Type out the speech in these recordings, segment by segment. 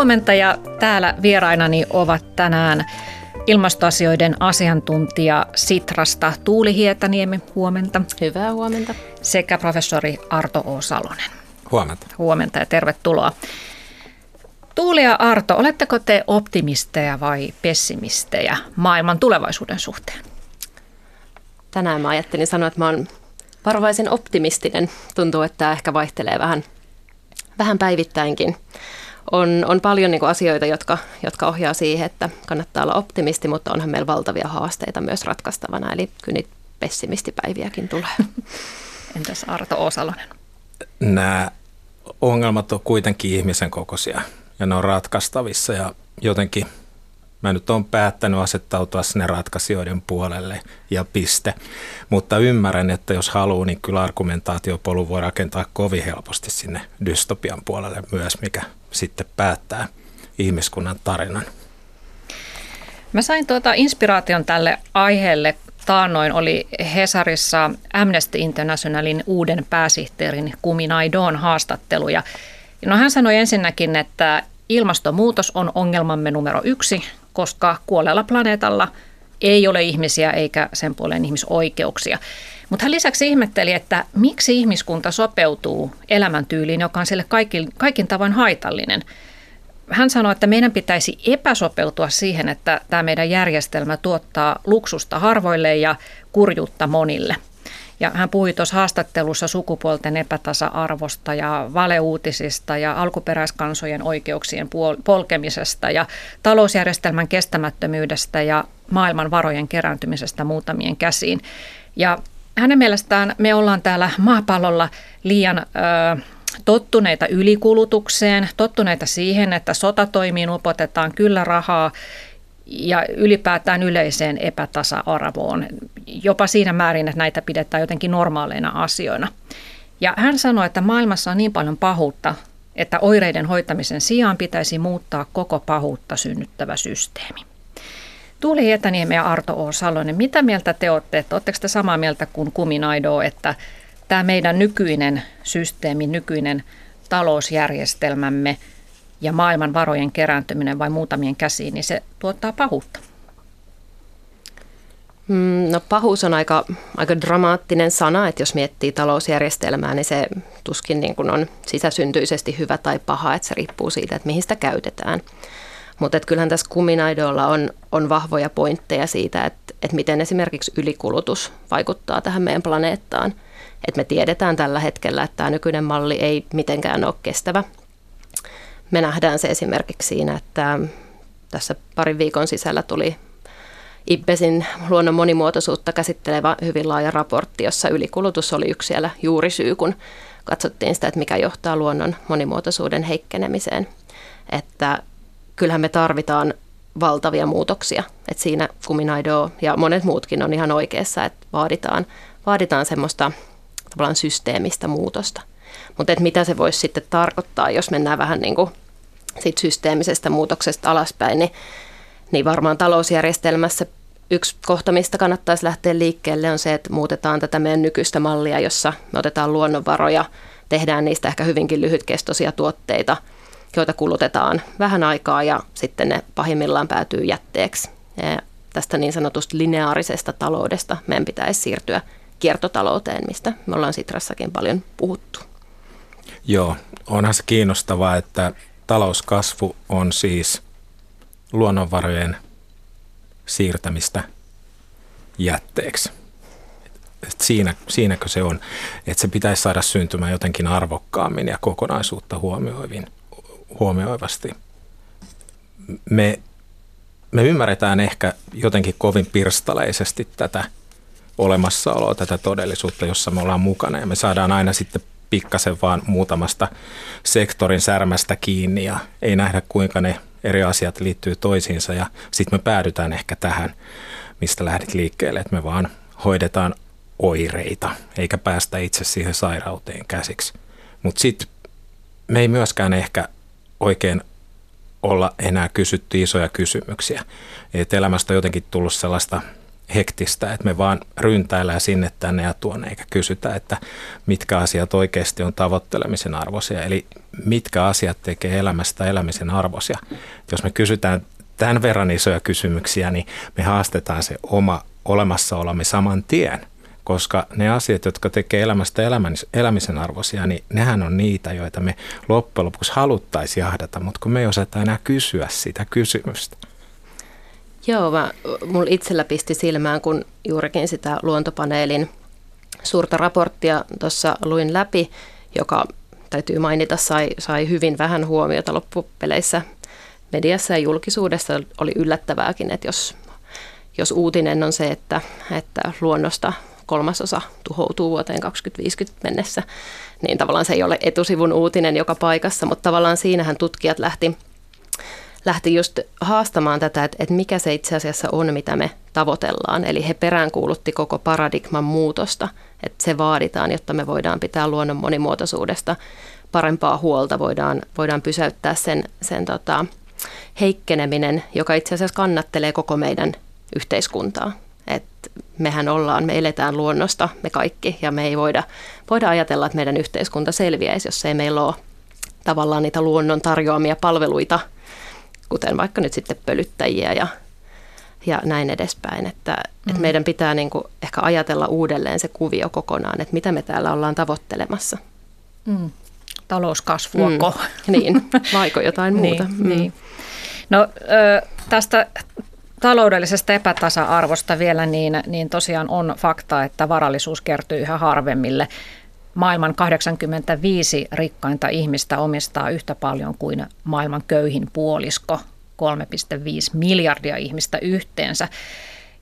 Huomenta ja täällä vierainani ovat tänään ilmastoasioiden asiantuntija Sitrasta Tuuli Hietaniemi, huomenta. Hyvää huomenta. Sekä professori Arto O. Salonen. Huomenta. Huomenta ja tervetuloa. Tuuli ja Arto, oletteko te optimisteja vai pessimistejä maailman tulevaisuuden suhteen? Tänään mä ajattelin sanoa, että mä oon varovaisen optimistinen. Tuntuu, että tämä ehkä vaihtelee vähän, vähän päivittäinkin on, on paljon niin kuin asioita, jotka, jotka ohjaa siihen, että kannattaa olla optimisti, mutta onhan meillä valtavia haasteita myös ratkaistavana, eli kyllä niitä pessimistipäiviäkin tulee. Entäs Arto Osalonen? Nämä ongelmat on kuitenkin ihmisen kokoisia ja ne on ratkaistavissa ja jotenkin mä nyt olen päättänyt asettautua sinne ratkaisijoiden puolelle ja piste. Mutta ymmärrän, että jos haluaa, niin kyllä argumentaatiopolu voi rakentaa kovin helposti sinne dystopian puolelle myös, mikä sitten päättää ihmiskunnan tarinan. Mä sain tuota inspiraation tälle aiheelle. Taannoin oli Hesarissa Amnesty Internationalin uuden pääsihteerin Kumi Naidon haastattelu. Ja no hän sanoi ensinnäkin, että ilmastonmuutos on ongelmamme numero yksi, koska kuolleella planeetalla ei ole ihmisiä eikä sen puolen ihmisoikeuksia. Mutta hän lisäksi ihmetteli, että miksi ihmiskunta sopeutuu elämäntyyliin, joka on sille kaikin, kaikin tavoin haitallinen. Hän sanoi, että meidän pitäisi epäsopeutua siihen, että tämä meidän järjestelmä tuottaa luksusta harvoille ja kurjuutta monille. Ja hän puhui tuossa haastattelussa sukupuolten epätasa-arvosta ja valeuutisista ja alkuperäiskansojen oikeuksien polkemisesta ja talousjärjestelmän kestämättömyydestä ja maailman varojen kerääntymisestä muutamien käsiin. Ja hänen mielestään me ollaan täällä maapallolla liian ö, tottuneita ylikulutukseen, tottuneita siihen, että sotatoimiin upotetaan kyllä rahaa ja ylipäätään yleiseen epätasa-arvoon, jopa siinä määrin, että näitä pidetään jotenkin normaaleina asioina. Ja hän sanoi, että maailmassa on niin paljon pahuutta, että oireiden hoitamisen sijaan pitäisi muuttaa koko pahuutta synnyttävä systeemi. Tuuli Hietaniemi ja Arto O. Salonen, mitä mieltä te olette? Oletteko te samaa mieltä kuin Kuminaido, että tämä meidän nykyinen systeemi, nykyinen talousjärjestelmämme ja maailman varojen kerääntyminen vai muutamien käsiin, niin se tuottaa pahuutta? Mm, no pahuus on aika, aika dramaattinen sana, että jos miettii talousjärjestelmää, niin se tuskin niin kuin on sisäsyntyisesti hyvä tai paha, että se riippuu siitä, että mihin sitä käytetään. Mutta kyllähän tässä kuminaidolla on, on vahvoja pointteja siitä, että, että miten esimerkiksi ylikulutus vaikuttaa tähän meidän planeettaan. Et me tiedetään tällä hetkellä, että tämä nykyinen malli ei mitenkään ole kestävä. Me nähdään se esimerkiksi siinä, että tässä parin viikon sisällä tuli IPBESin luonnon monimuotoisuutta käsittelevä hyvin laaja raportti, jossa ylikulutus oli yksi siellä juurisyy, kun katsottiin sitä, että mikä johtaa luonnon monimuotoisuuden heikkenemiseen. Että kyllähän me tarvitaan valtavia muutoksia. Et siinä Kuminaido ja monet muutkin on ihan oikeassa, että vaaditaan, vaaditaan semmoista tavallaan systeemistä muutosta. Mutta mitä se voisi sitten tarkoittaa, jos mennään vähän niin kuin sit systeemisestä muutoksesta alaspäin, niin, niin varmaan talousjärjestelmässä yksi kohta, mistä kannattaisi lähteä liikkeelle, on se, että muutetaan tätä meidän nykyistä mallia, jossa me otetaan luonnonvaroja, tehdään niistä ehkä hyvinkin lyhytkestoisia tuotteita – joita kulutetaan vähän aikaa ja sitten ne pahimmillaan päätyy jätteeksi. Tästä niin sanotusta lineaarisesta taloudesta meidän pitäisi siirtyä kiertotalouteen, mistä me ollaan Sitrassakin paljon puhuttu. Joo, onhan se kiinnostavaa, että talouskasvu on siis luonnonvarojen siirtämistä jätteeksi. Siinä, siinäkö se on, että se pitäisi saada syntymään jotenkin arvokkaammin ja kokonaisuutta huomioivin huomioivasti. Me, me ymmärretään ehkä jotenkin kovin pirstaleisesti tätä olemassaoloa, tätä todellisuutta, jossa me ollaan mukana ja me saadaan aina sitten pikkasen vaan muutamasta sektorin särmästä kiinni ja ei nähdä kuinka ne eri asiat liittyy toisiinsa ja sitten me päädytään ehkä tähän, mistä lähdit liikkeelle, että me vaan hoidetaan oireita eikä päästä itse siihen sairauteen käsiksi. Mutta sitten me ei myöskään ehkä oikein olla enää kysytty isoja kysymyksiä. Et elämästä on jotenkin tullut sellaista hektistä, että me vaan ryntäillään sinne tänne ja tuonne, eikä kysytä, että mitkä asiat oikeasti on tavoittelemisen arvoisia, eli mitkä asiat tekee elämästä elämisen arvoisia. Jos me kysytään tämän verran isoja kysymyksiä, niin me haastetaan se oma olemassaolomme saman tien, koska ne asiat, jotka tekee elämästä elämisen arvoisia, niin nehän on niitä, joita me loppujen lopuksi haluttaisiin jahdata, mutta kun me ei osata enää kysyä sitä kysymystä. Joo, mä, mulla itsellä pisti silmään, kun juurikin sitä luontopaneelin suurta raporttia tuossa luin läpi, joka täytyy mainita, sai, sai hyvin vähän huomiota loppupeleissä mediassa ja julkisuudessa. Oli yllättävääkin, että jos, jos uutinen on se, että, että luonnosta kolmasosa tuhoutuu vuoteen 2050 mennessä, niin tavallaan se ei ole etusivun uutinen joka paikassa, mutta tavallaan siinähän tutkijat lähti lähti just haastamaan tätä, että, että mikä se itse asiassa on, mitä me tavoitellaan. Eli he peräänkuulutti koko paradigman muutosta, että se vaaditaan, jotta me voidaan pitää luonnon monimuotoisuudesta parempaa huolta, voidaan, voidaan pysäyttää sen, sen tota, heikkeneminen, joka itse asiassa kannattelee koko meidän yhteiskuntaa. Et mehän ollaan, me eletään luonnosta, me kaikki, ja me ei voida, voida ajatella, että meidän yhteiskunta selviäisi, jos ei meillä ole tavallaan niitä luonnon tarjoamia palveluita – kuten vaikka nyt sitten pölyttäjiä ja, ja näin edespäin. Että, mm. että meidän pitää niin kuin ehkä ajatella uudelleen se kuvio kokonaan, että mitä me täällä ollaan tavoittelemassa. Mm. Talouskasvuako? Mm. Niin, vaiko jotain muuta. niin, mm. niin. No tästä taloudellisesta epätasa-arvosta vielä, niin, niin tosiaan on fakta, että varallisuus kertyy yhä harvemmille maailman 85 rikkainta ihmistä omistaa yhtä paljon kuin maailman köyhin puolisko, 3,5 miljardia ihmistä yhteensä.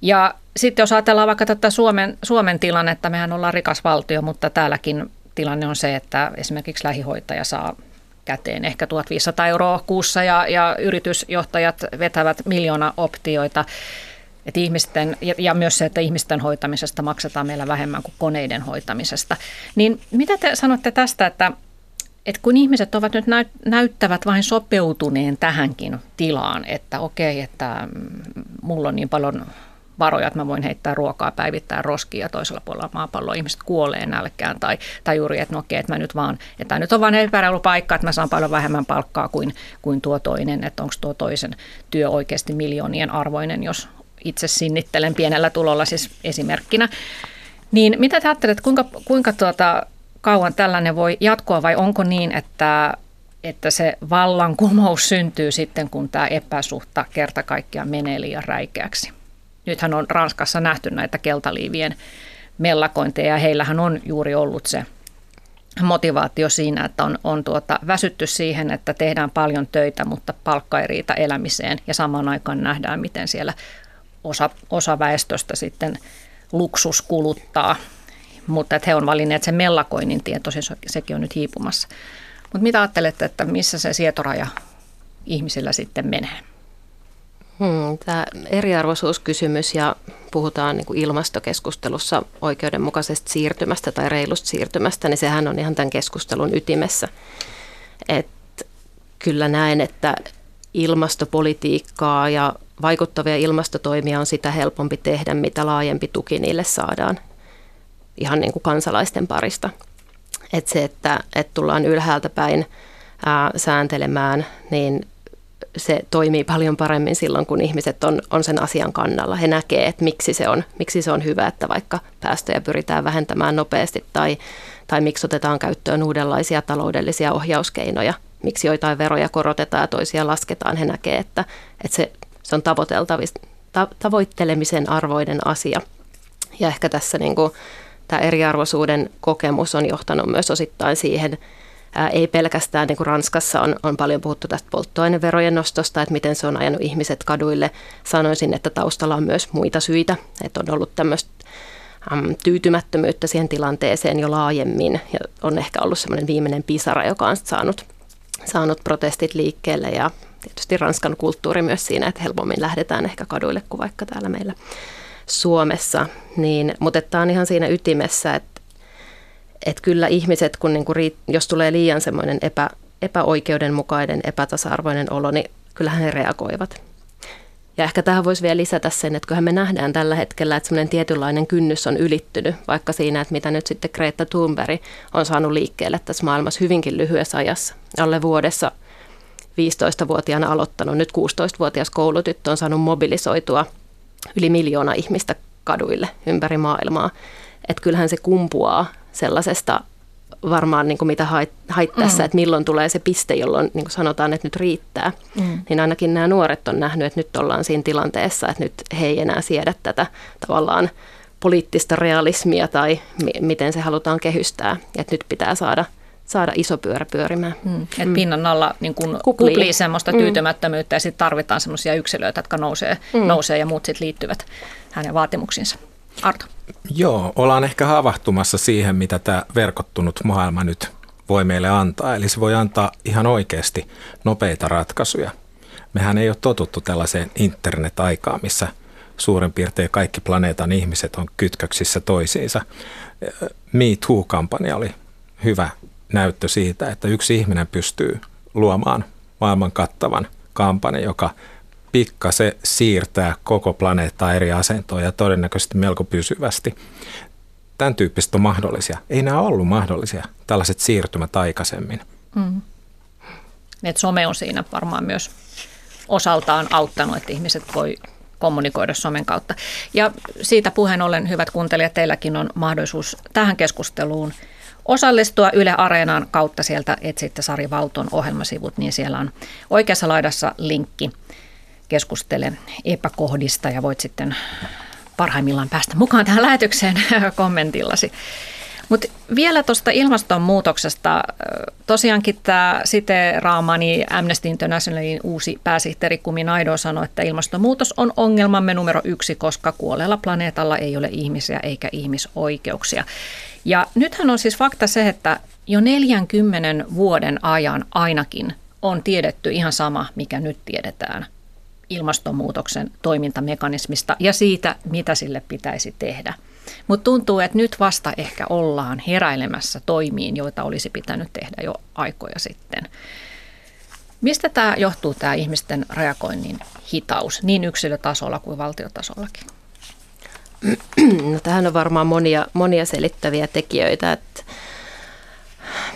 Ja sitten jos ajatellaan vaikka tätä Suomen, Suomen tilannetta, mehän ollaan rikas valtio, mutta täälläkin tilanne on se, että esimerkiksi lähihoitaja saa käteen ehkä 1500 euroa kuussa ja, ja yritysjohtajat vetävät miljoona optioita. Että ihmisten, ja myös se, että ihmisten hoitamisesta maksetaan meillä vähemmän kuin koneiden hoitamisesta. Niin mitä te sanotte tästä, että, että kun ihmiset ovat nyt näyttävät vain sopeutuneen tähänkin tilaan, että okei, että mulla on niin paljon varoja, että mä voin heittää ruokaa, päivittää roskia toisella puolella maapalloa, ihmiset kuolee nälkään tai, tai juuri, että no okei, että mä nyt vaan, että tämä nyt on vain epäreilu paikka, että mä saan paljon vähemmän palkkaa kuin, kuin tuo toinen, että onko tuo toisen työ oikeasti miljoonien arvoinen, jos itse sinnittelen pienellä tulolla siis esimerkkinä. Niin mitä te ajattelette, kuinka, kuinka tuota, kauan tällainen voi jatkua vai onko niin, että, että se vallankumous syntyy sitten, kun tämä epäsuhta kerta kaikkiaan menee liian räikeäksi? Nythän on Ranskassa nähty näitä keltaliivien mellakointeja ja heillähän on juuri ollut se motivaatio siinä, että on, on tuota, väsytty siihen, että tehdään paljon töitä, mutta palkka ei riitä elämiseen ja samaan aikaan nähdään, miten siellä osa, osa väestöstä sitten luksus kuluttaa, mutta että he on valinneet sen mellakoinnin tien, tosin sekin on nyt hiipumassa. Mutta mitä ajattelette, että missä se sietoraja ihmisillä sitten menee? Hmm, tämä eriarvoisuuskysymys ja puhutaan niin kuin ilmastokeskustelussa oikeudenmukaisesta siirtymästä tai reilusta siirtymästä, niin sehän on ihan tämän keskustelun ytimessä. Et kyllä näen, että ilmastopolitiikkaa ja vaikuttavia ilmastotoimia on sitä helpompi tehdä, mitä laajempi tuki niille saadaan ihan niin kuin kansalaisten parista. Et se, että, että tullaan ylhäältä päin ää, sääntelemään, niin se toimii paljon paremmin silloin, kun ihmiset on, on sen asian kannalla. He näkee, että miksi se, on, miksi se on hyvä, että vaikka päästöjä pyritään vähentämään nopeasti tai, tai miksi otetaan käyttöön uudenlaisia taloudellisia ohjauskeinoja, miksi joitain veroja korotetaan ja toisia lasketaan. He näkee, että, että se se on tavoittelemisen arvoinen asia. Ja ehkä tässä niin kuin, tämä eriarvoisuuden kokemus on johtanut myös osittain siihen, ei pelkästään niin kuin Ranskassa on, on paljon puhuttu tästä polttoaineverojen nostosta, että miten se on ajanut ihmiset kaduille. Sanoisin, että taustalla on myös muita syitä, että on ollut tämmöistä äm, tyytymättömyyttä siihen tilanteeseen jo laajemmin ja on ehkä ollut semmoinen viimeinen pisara, joka on saanut, saanut protestit liikkeelle ja tietysti Ranskan kulttuuri myös siinä, että helpommin lähdetään ehkä kaduille kuin vaikka täällä meillä Suomessa. Niin, mutta tämä on ihan siinä ytimessä, että, että kyllä ihmiset, kun niinku, jos tulee liian semmoinen epä, epäoikeudenmukainen, epätasa-arvoinen olo, niin kyllähän he reagoivat. Ja ehkä tähän voisi vielä lisätä sen, että kyllähän me nähdään tällä hetkellä, että semmoinen tietynlainen kynnys on ylittynyt, vaikka siinä, että mitä nyt sitten Greta Thunberg on saanut liikkeelle tässä maailmassa hyvinkin lyhyessä ajassa. Alle vuodessa 15-vuotiaana aloittanut, nyt 16-vuotias koulutyttö on saanut mobilisoitua yli miljoona ihmistä kaduille ympäri maailmaa. Että kyllähän se kumpuaa sellaisesta varmaan niin kuin mitä hait, hait tässä, mm. että milloin tulee se piste, jolloin niin kuin sanotaan, että nyt riittää. Mm. Niin ainakin nämä nuoret on nähnyt, että nyt ollaan siinä tilanteessa, että nyt he ei enää siedä tätä tavallaan poliittista realismia tai mi- miten se halutaan kehystää. Että nyt pitää saada saada iso pyörä pyörimään. Mm. Et mm. pinnan alla niin kun kuplii. kuplii semmoista mm. tyytymättömyyttä ja sitten tarvitaan semmoisia yksilöitä, jotka nousee, mm. nousee ja muut sitten liittyvät hänen vaatimuksiinsa. Arto. Joo, ollaan ehkä havahtumassa siihen, mitä tämä verkottunut maailma nyt voi meille antaa. Eli se voi antaa ihan oikeasti nopeita ratkaisuja. Mehän ei ole totuttu tällaiseen internet-aikaan, missä suurin piirtein kaikki planeetan ihmiset on kytköksissä toisiinsa. Me Too-kampanja oli hyvä näyttö siitä, että yksi ihminen pystyy luomaan maailman kattavan kampanjan, joka pikkasen siirtää koko planeettaa eri asentoon ja todennäköisesti melko pysyvästi. Tämän tyyppistä on mahdollisia. Ei nämä ollut mahdollisia, tällaiset siirtymät aikaisemmin. Mm. Et some on siinä varmaan myös osaltaan auttanut, että ihmiset voi kommunikoida somen kautta. Ja siitä puheen ollen, hyvät kuuntelijat, teilläkin on mahdollisuus tähän keskusteluun osallistua Yle Areenan kautta. Sieltä etsitte Sari Valton ohjelmasivut, niin siellä on oikeassa laidassa linkki keskustele epäkohdista ja voit sitten parhaimmillaan päästä mukaan tähän lähetykseen kommentillasi. Mutta vielä tuosta ilmastonmuutoksesta. Tosiaankin tämä siteeraamani Amnesty Internationalin uusi pääsihteeri Kumi Naido sanoi, että ilmastonmuutos on ongelmamme numero yksi, koska kuolleella planeetalla ei ole ihmisiä eikä ihmisoikeuksia. Ja nythän on siis fakta se, että jo 40 vuoden ajan ainakin on tiedetty ihan sama, mikä nyt tiedetään ilmastonmuutoksen toimintamekanismista ja siitä, mitä sille pitäisi tehdä. Mutta tuntuu, että nyt vasta ehkä ollaan heräilemässä toimiin, joita olisi pitänyt tehdä jo aikoja sitten. Mistä tämä johtuu, tämä ihmisten reagoinnin hitaus, niin yksilötasolla kuin valtiotasollakin? No, tähän on varmaan monia, monia selittäviä tekijöitä, että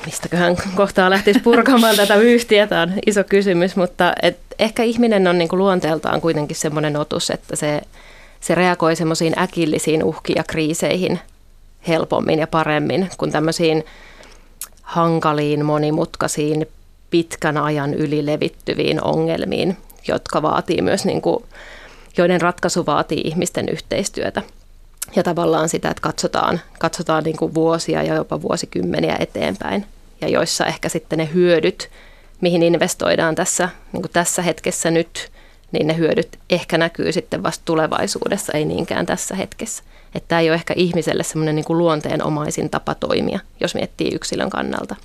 mistäköhän kohtaa lähtisi purkamaan tätä vyyhtiä, tämä on iso kysymys, mutta et ehkä ihminen on niinku luonteeltaan kuitenkin semmoinen otus, että se, se reagoi semmoisiin äkillisiin uhkiin ja kriiseihin helpommin ja paremmin kuin tämmöisiin hankaliin, monimutkaisiin, pitkän ajan yli levittyviin ongelmiin, jotka vaatii myös, niin kuin, joiden ratkaisu vaatii ihmisten yhteistyötä. Ja tavallaan sitä, että katsotaan, katsotaan niin kuin vuosia ja jopa vuosikymmeniä eteenpäin ja joissa ehkä sitten ne hyödyt, mihin investoidaan tässä, niin kuin tässä hetkessä nyt, niin ne hyödyt ehkä näkyy sitten vasta tulevaisuudessa, ei niinkään tässä hetkessä. Että tämä ei ole ehkä ihmiselle semmoinen niin luonteenomaisin tapa toimia, jos miettii yksilön kannalta.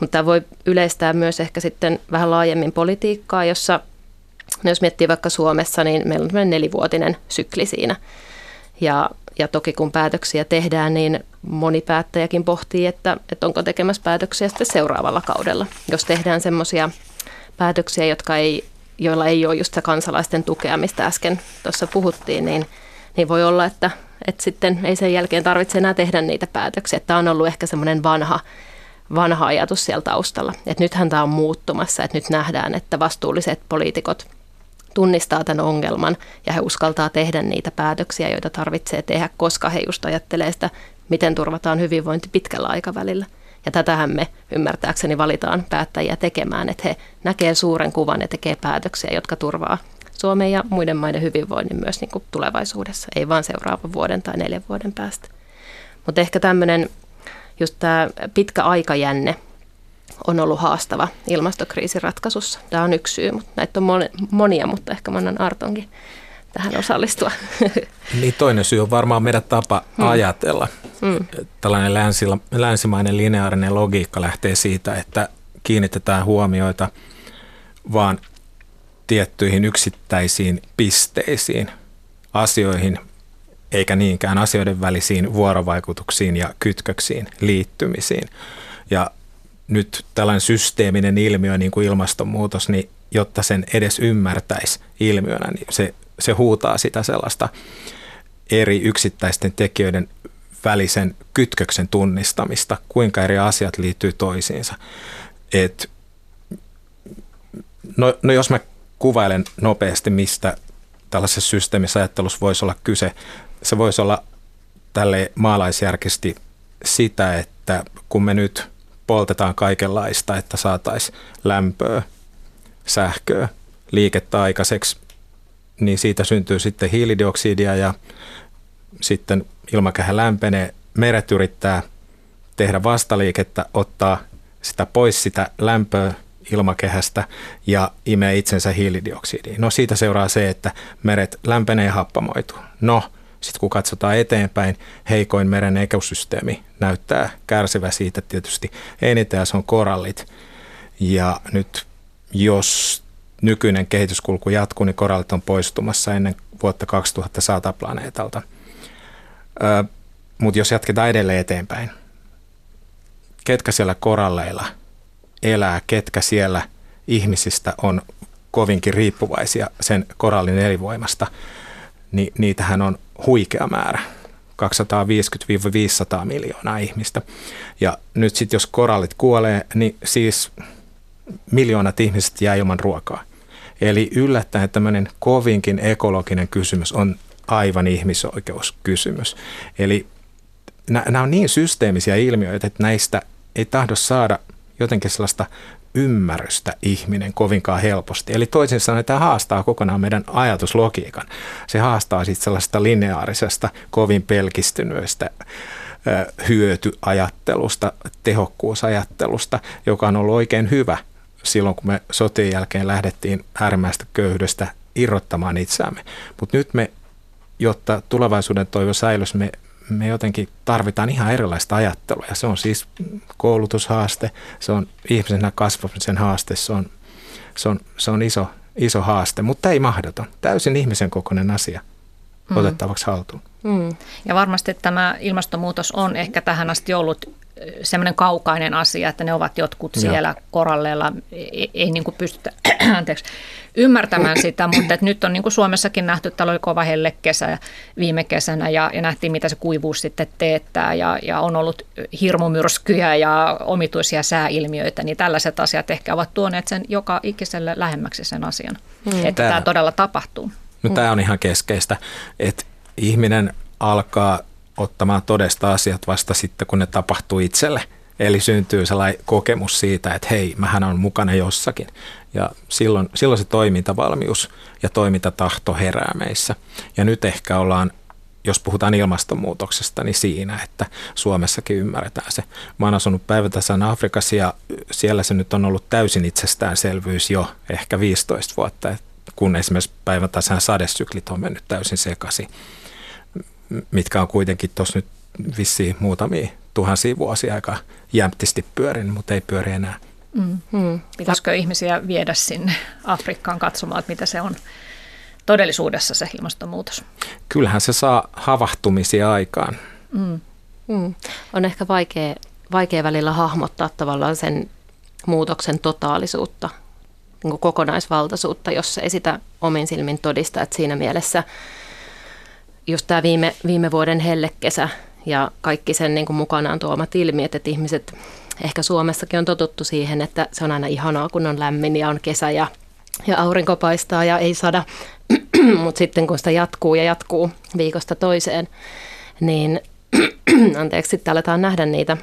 Mutta tämä voi yleistää myös ehkä sitten vähän laajemmin politiikkaa, jossa no jos miettii vaikka Suomessa, niin meillä on nelivuotinen sykli siinä. Ja ja toki kun päätöksiä tehdään, niin moni päättäjäkin pohtii, että, että onko tekemässä päätöksiä sitten seuraavalla kaudella. Jos tehdään semmoisia päätöksiä, jotka ei, joilla ei ole just kansalaisten tukea, mistä äsken tuossa puhuttiin, niin, niin voi olla, että, että sitten ei sen jälkeen tarvitse enää tehdä niitä päätöksiä. Tämä on ollut ehkä semmoinen vanha, vanha ajatus siellä taustalla. Että nythän tämä on muuttumassa, että nyt nähdään, että vastuulliset poliitikot – tunnistaa tämän ongelman ja he uskaltaa tehdä niitä päätöksiä, joita tarvitsee tehdä, koska he just ajattelee sitä, miten turvataan hyvinvointi pitkällä aikavälillä. Ja tätähän me ymmärtääkseni valitaan päättäjiä tekemään, että he näkee suuren kuvan ja tekee päätöksiä, jotka turvaa Suomen ja muiden maiden hyvinvoinnin myös niin kuin tulevaisuudessa, ei vain seuraavan vuoden tai neljän vuoden päästä. Mutta ehkä tämmöinen just tämä pitkä aikajänne, on ollut haastava ilmastokriisin ratkaisussa. Tämä on yksi syy, mutta näitä on monia, mutta ehkä mä annan Artonkin tähän osallistua. Niin toinen syy on varmaan meidän tapa hmm. ajatella. Hmm. Tällainen länsila, länsimainen lineaarinen logiikka lähtee siitä, että kiinnitetään huomioita vaan tiettyihin yksittäisiin pisteisiin, asioihin, eikä niinkään asioiden välisiin vuorovaikutuksiin ja kytköksiin, liittymisiin. Ja nyt tällainen systeeminen ilmiö niin kuin ilmastonmuutos, niin jotta sen edes ymmärtäisi ilmiönä, niin se, se huutaa sitä sellaista eri yksittäisten tekijöiden välisen kytköksen tunnistamista, kuinka eri asiat liittyy toisiinsa. Et, no, no jos mä kuvailen nopeasti, mistä tällaisessa systeemissä ajattelussa voisi olla kyse, se voisi olla tälle maalaisjärkisesti sitä, että kun me nyt poltetaan kaikenlaista, että saataisiin lämpöä, sähköä, liikettä aikaiseksi, niin siitä syntyy sitten hiilidioksidia ja sitten ilmakehä lämpenee. Meret yrittää tehdä vastaliikettä, ottaa sitä pois sitä lämpöä ilmakehästä ja imee itsensä hiilidioksidiin. No siitä seuraa se, että meret lämpenee ja happamoituu. No, sitten kun katsotaan eteenpäin, heikoin meren ekosysteemi näyttää kärsivä siitä tietysti eniten se on korallit. Ja nyt jos nykyinen kehityskulku jatkuu, niin korallit on poistumassa ennen vuotta 2100 planeetalta. Mutta jos jatketaan edelleen eteenpäin, ketkä siellä koralleilla elää, ketkä siellä ihmisistä on kovinkin riippuvaisia sen korallin elinvoimasta, niin niitähän on huikea määrä. 250-500 miljoonaa ihmistä. Ja nyt sitten jos korallit kuolee, niin siis miljoonat ihmiset jää ilman ruokaa. Eli yllättäen tämmöinen kovinkin ekologinen kysymys on aivan ihmisoikeuskysymys. Eli nämä on niin systeemisiä ilmiöitä, että näistä ei tahdo saada jotenkin sellaista ymmärrystä ihminen kovinkaan helposti. Eli toisin sanoen tämä haastaa kokonaan meidän ajatuslogiikan. Se haastaa sitten sellaista lineaarisesta, kovin pelkistyneestä hyötyajattelusta, tehokkuusajattelusta, joka on ollut oikein hyvä silloin, kun me sotien jälkeen lähdettiin äärimmäistä köyhyydestä irrottamaan itseämme. Mutta nyt me, jotta tulevaisuuden toivo säilyisi, me me jotenkin tarvitaan ihan erilaista ajattelua. Ja se on siis koulutushaaste, se on ihmisenä kasvamisen haaste, se on, se on, se on iso, iso haaste, mutta ei mahdoton. Täysin ihmisen kokoinen asia mm. otettavaksi haltuun. Mm. Ja varmasti tämä ilmastonmuutos on ehkä tähän asti ollut semmoinen kaukainen asia, että ne ovat jotkut siellä Joo. koralleella, ei, ei niin kuin pystytä anteeksi, ymmärtämään sitä, mutta että nyt on niin kuin Suomessakin nähty, että oli kova hellekesä viime kesänä ja, ja nähtiin, mitä se kuivuus sitten teettää ja, ja on ollut hirmumyrskyjä ja omituisia sääilmiöitä, niin tällaiset asiat ehkä ovat tuoneet sen joka ikiselle lähemmäksi sen asian, mm. että tämä, tämä todella tapahtuu. No, tämä on ihan keskeistä, että ihminen alkaa ottamaan todesta asiat vasta sitten, kun ne tapahtuu itselle. Eli syntyy sellainen kokemus siitä, että hei, mähän on mukana jossakin. Ja silloin, silloin se toimintavalmius ja toimintatahto herää meissä. Ja nyt ehkä ollaan, jos puhutaan ilmastonmuutoksesta, niin siinä, että Suomessakin ymmärretään se. Mä oon asunut päivätasan Afrikassa ja siellä se nyt on ollut täysin itsestäänselvyys jo ehkä 15 vuotta, kun esimerkiksi päivätasan sadesyklit on mennyt täysin sekaisin mitkä on kuitenkin tuossa nyt vissiin muutamia tuhansia vuosia aika jämptisti pyörin, mutta ei pyöri enää. Mm. Hmm. Pitäisikö ihmisiä viedä sinne Afrikkaan katsomaan, että mitä se on todellisuudessa se ilmastonmuutos? Kyllähän se saa havahtumisia aikaan. Mm. Mm. On ehkä vaikea, vaikea välillä hahmottaa tavallaan sen muutoksen totaalisuutta, niin kuin kokonaisvaltaisuutta, jos ei sitä omin silmin todista. Että siinä mielessä – just tämä viime, viime vuoden hellekesä ja kaikki sen niin kuin mukanaan tuomat ilmiöt, että ihmiset ehkä Suomessakin on totuttu siihen, että se on aina ihanaa, kun on lämmin ja on kesä ja, ja aurinko paistaa ja ei sada, mutta sitten kun sitä jatkuu ja jatkuu viikosta toiseen, niin anteeksi, sitten aletaan nähdä niitä,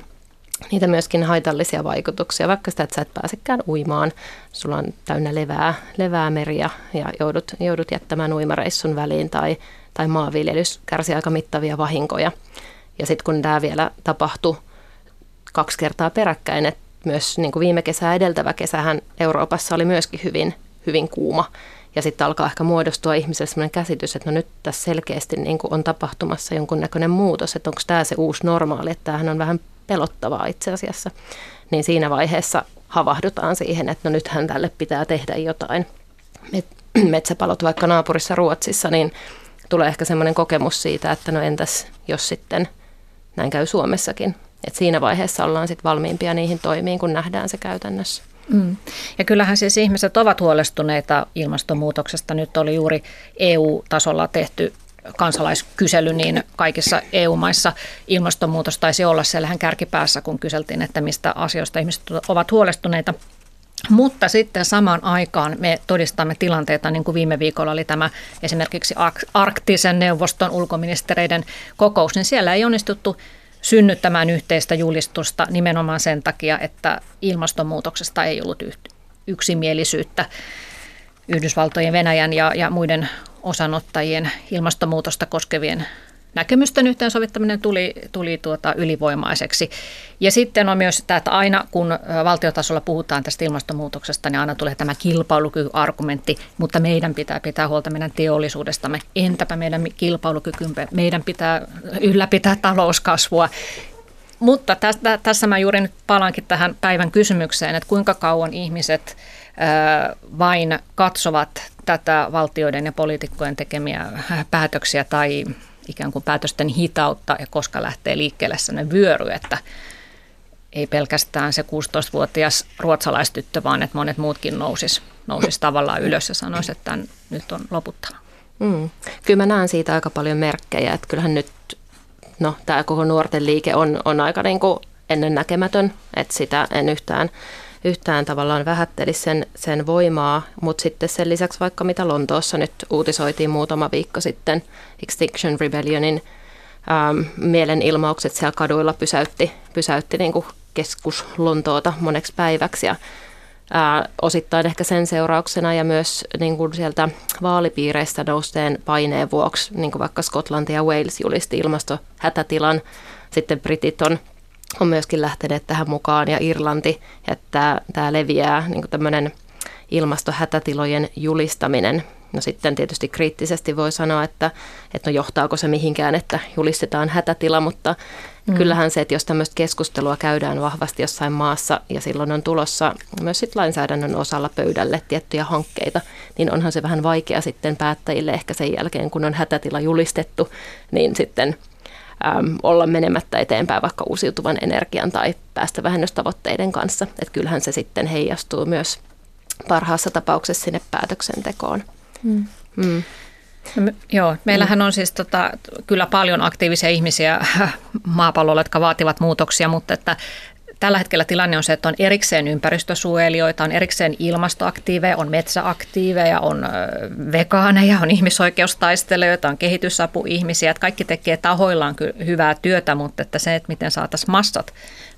niitä myöskin haitallisia vaikutuksia, vaikka sitä, että sä et pääsekään uimaan, sulla on täynnä levää, levää meriä ja joudut, joudut jättämään uimareissun väliin tai tai maanviljelys kärsi aika mittavia vahinkoja. Ja sitten kun tämä vielä tapahtui kaksi kertaa peräkkäin, että myös niin kuin viime kesää edeltävä kesähän Euroopassa oli myöskin hyvin, hyvin kuuma. Ja sitten alkaa ehkä muodostua ihmiselle sellainen käsitys, että no nyt tässä selkeästi niin kuin on tapahtumassa jonkunnäköinen muutos, että onko tämä se uusi normaali, että tämähän on vähän pelottavaa itse asiassa. Niin siinä vaiheessa havahdutaan siihen, että no nythän tälle pitää tehdä jotain. Metsäpalot vaikka naapurissa Ruotsissa, niin tulee ehkä semmoinen kokemus siitä, että no entäs jos sitten näin käy Suomessakin. Et siinä vaiheessa ollaan sitten valmiimpia niihin toimiin, kun nähdään se käytännössä. Mm. Ja kyllähän siis ihmiset ovat huolestuneita ilmastonmuutoksesta. Nyt oli juuri EU-tasolla tehty kansalaiskysely, niin kaikissa EU-maissa ilmastonmuutos taisi olla siellähän kärkipäässä, kun kyseltiin, että mistä asioista ihmiset ovat huolestuneita. Mutta sitten samaan aikaan me todistamme tilanteita, niin kuin viime viikolla oli tämä esimerkiksi arktisen neuvoston ulkoministereiden kokous, niin siellä ei onnistuttu synnyttämään yhteistä julistusta nimenomaan sen takia, että ilmastonmuutoksesta ei ollut yksimielisyyttä Yhdysvaltojen, Venäjän ja, ja muiden osanottajien ilmastonmuutosta koskevien näkemysten yhteensovittaminen tuli, tuli tuota ylivoimaiseksi. Ja sitten on myös tämä, että aina kun valtiotasolla puhutaan tästä ilmastonmuutoksesta, niin aina tulee tämä kilpailukykyargumentti, mutta meidän pitää pitää huolta meidän teollisuudestamme. Entäpä meidän kilpailukykymme? Meidän pitää ylläpitää talouskasvua. Mutta tässä, tässä mä juuri nyt palankin tähän päivän kysymykseen, että kuinka kauan ihmiset vain katsovat tätä valtioiden ja poliitikkojen tekemiä päätöksiä tai ikään kuin päätösten hitautta ja koska lähtee liikkeelle sellainen vyöry, että ei pelkästään se 16-vuotias ruotsalaistyttö, vaan että monet muutkin nousis, nousis tavallaan ylös ja sanoisi, että nyt on loputtava. Mm. Kyllä mä näen siitä aika paljon merkkejä, että kyllähän nyt no, tämä koko nuorten liike on, on aika niin ennennäkemätön, että sitä en yhtään yhtään tavallaan vähätteli sen, sen voimaa, mutta sitten sen lisäksi vaikka mitä Lontoossa nyt uutisoitiin muutama viikko sitten Extinction Rebellionin ähm, mielenilmaukset siellä kaduilla pysäytti, pysäytti niin kuin keskus Lontoota moneksi päiväksi. Ja ää, äh, osittain ehkä sen seurauksena ja myös niin kuin sieltä vaalipiireistä nousteen paineen vuoksi, niin kuin vaikka Skotlanti ja Wales julisti ilmastohätätilan, sitten britit on on myöskin lähteneet tähän mukaan ja Irlanti, että tämä leviää niin tämmöinen ilmastohätätilojen julistaminen. No sitten tietysti kriittisesti voi sanoa, että, että no johtaako se mihinkään, että julistetaan hätätila, mutta mm. kyllähän se, että jos tämmöistä keskustelua käydään vahvasti jossain maassa ja silloin on tulossa myös sit lainsäädännön osalla pöydälle tiettyjä hankkeita, niin onhan se vähän vaikea sitten päättäjille ehkä sen jälkeen, kun on hätätila julistettu, niin sitten – äm, olla menemättä eteenpäin vaikka uusiutuvan energian tai päästövähennystavoitteiden kanssa. Että kyllähän se sitten heijastuu myös parhaassa tapauksessa sinne päätöksentekoon. Mm. Mm. No, joo, meillähän on siis tota, kyllä paljon aktiivisia ihmisiä maapallolla, jotka vaativat muutoksia, mutta että Tällä hetkellä tilanne on se, että on erikseen ympäristösuojelijoita, on erikseen ilmastoaktiiveja, on metsäaktiiveja, on vegaaneja, on ihmisoikeustaistelijoita, on kehitysapuihmisiä. Että kaikki tekee tahoillaan hyvää työtä, mutta että se, että miten saataisiin massat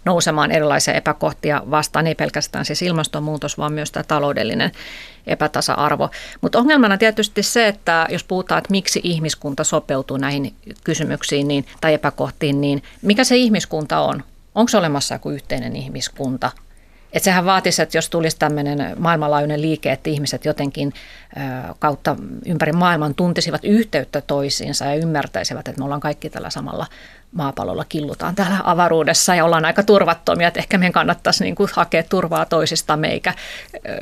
nousemaan erilaisia epäkohtia vastaan, ei pelkästään siis ilmastonmuutos, vaan myös tämä taloudellinen epätasa-arvo. Mutta ongelmana tietysti se, että jos puhutaan, että miksi ihmiskunta sopeutuu näihin kysymyksiin niin, tai epäkohtiin, niin mikä se ihmiskunta on? Onko olemassa joku yhteinen ihmiskunta. Että sehän vaatisi, että jos tulisi tämmöinen maailmanlaajuinen liike, että ihmiset jotenkin kautta ympäri maailman tuntisivat yhteyttä toisiinsa ja ymmärtäisivät, että me ollaan kaikki tällä samalla maapallolla, killutaan täällä avaruudessa ja ollaan aika turvattomia, että ehkä meidän kannattaisi niin kuin hakea turvaa toisistamme eikä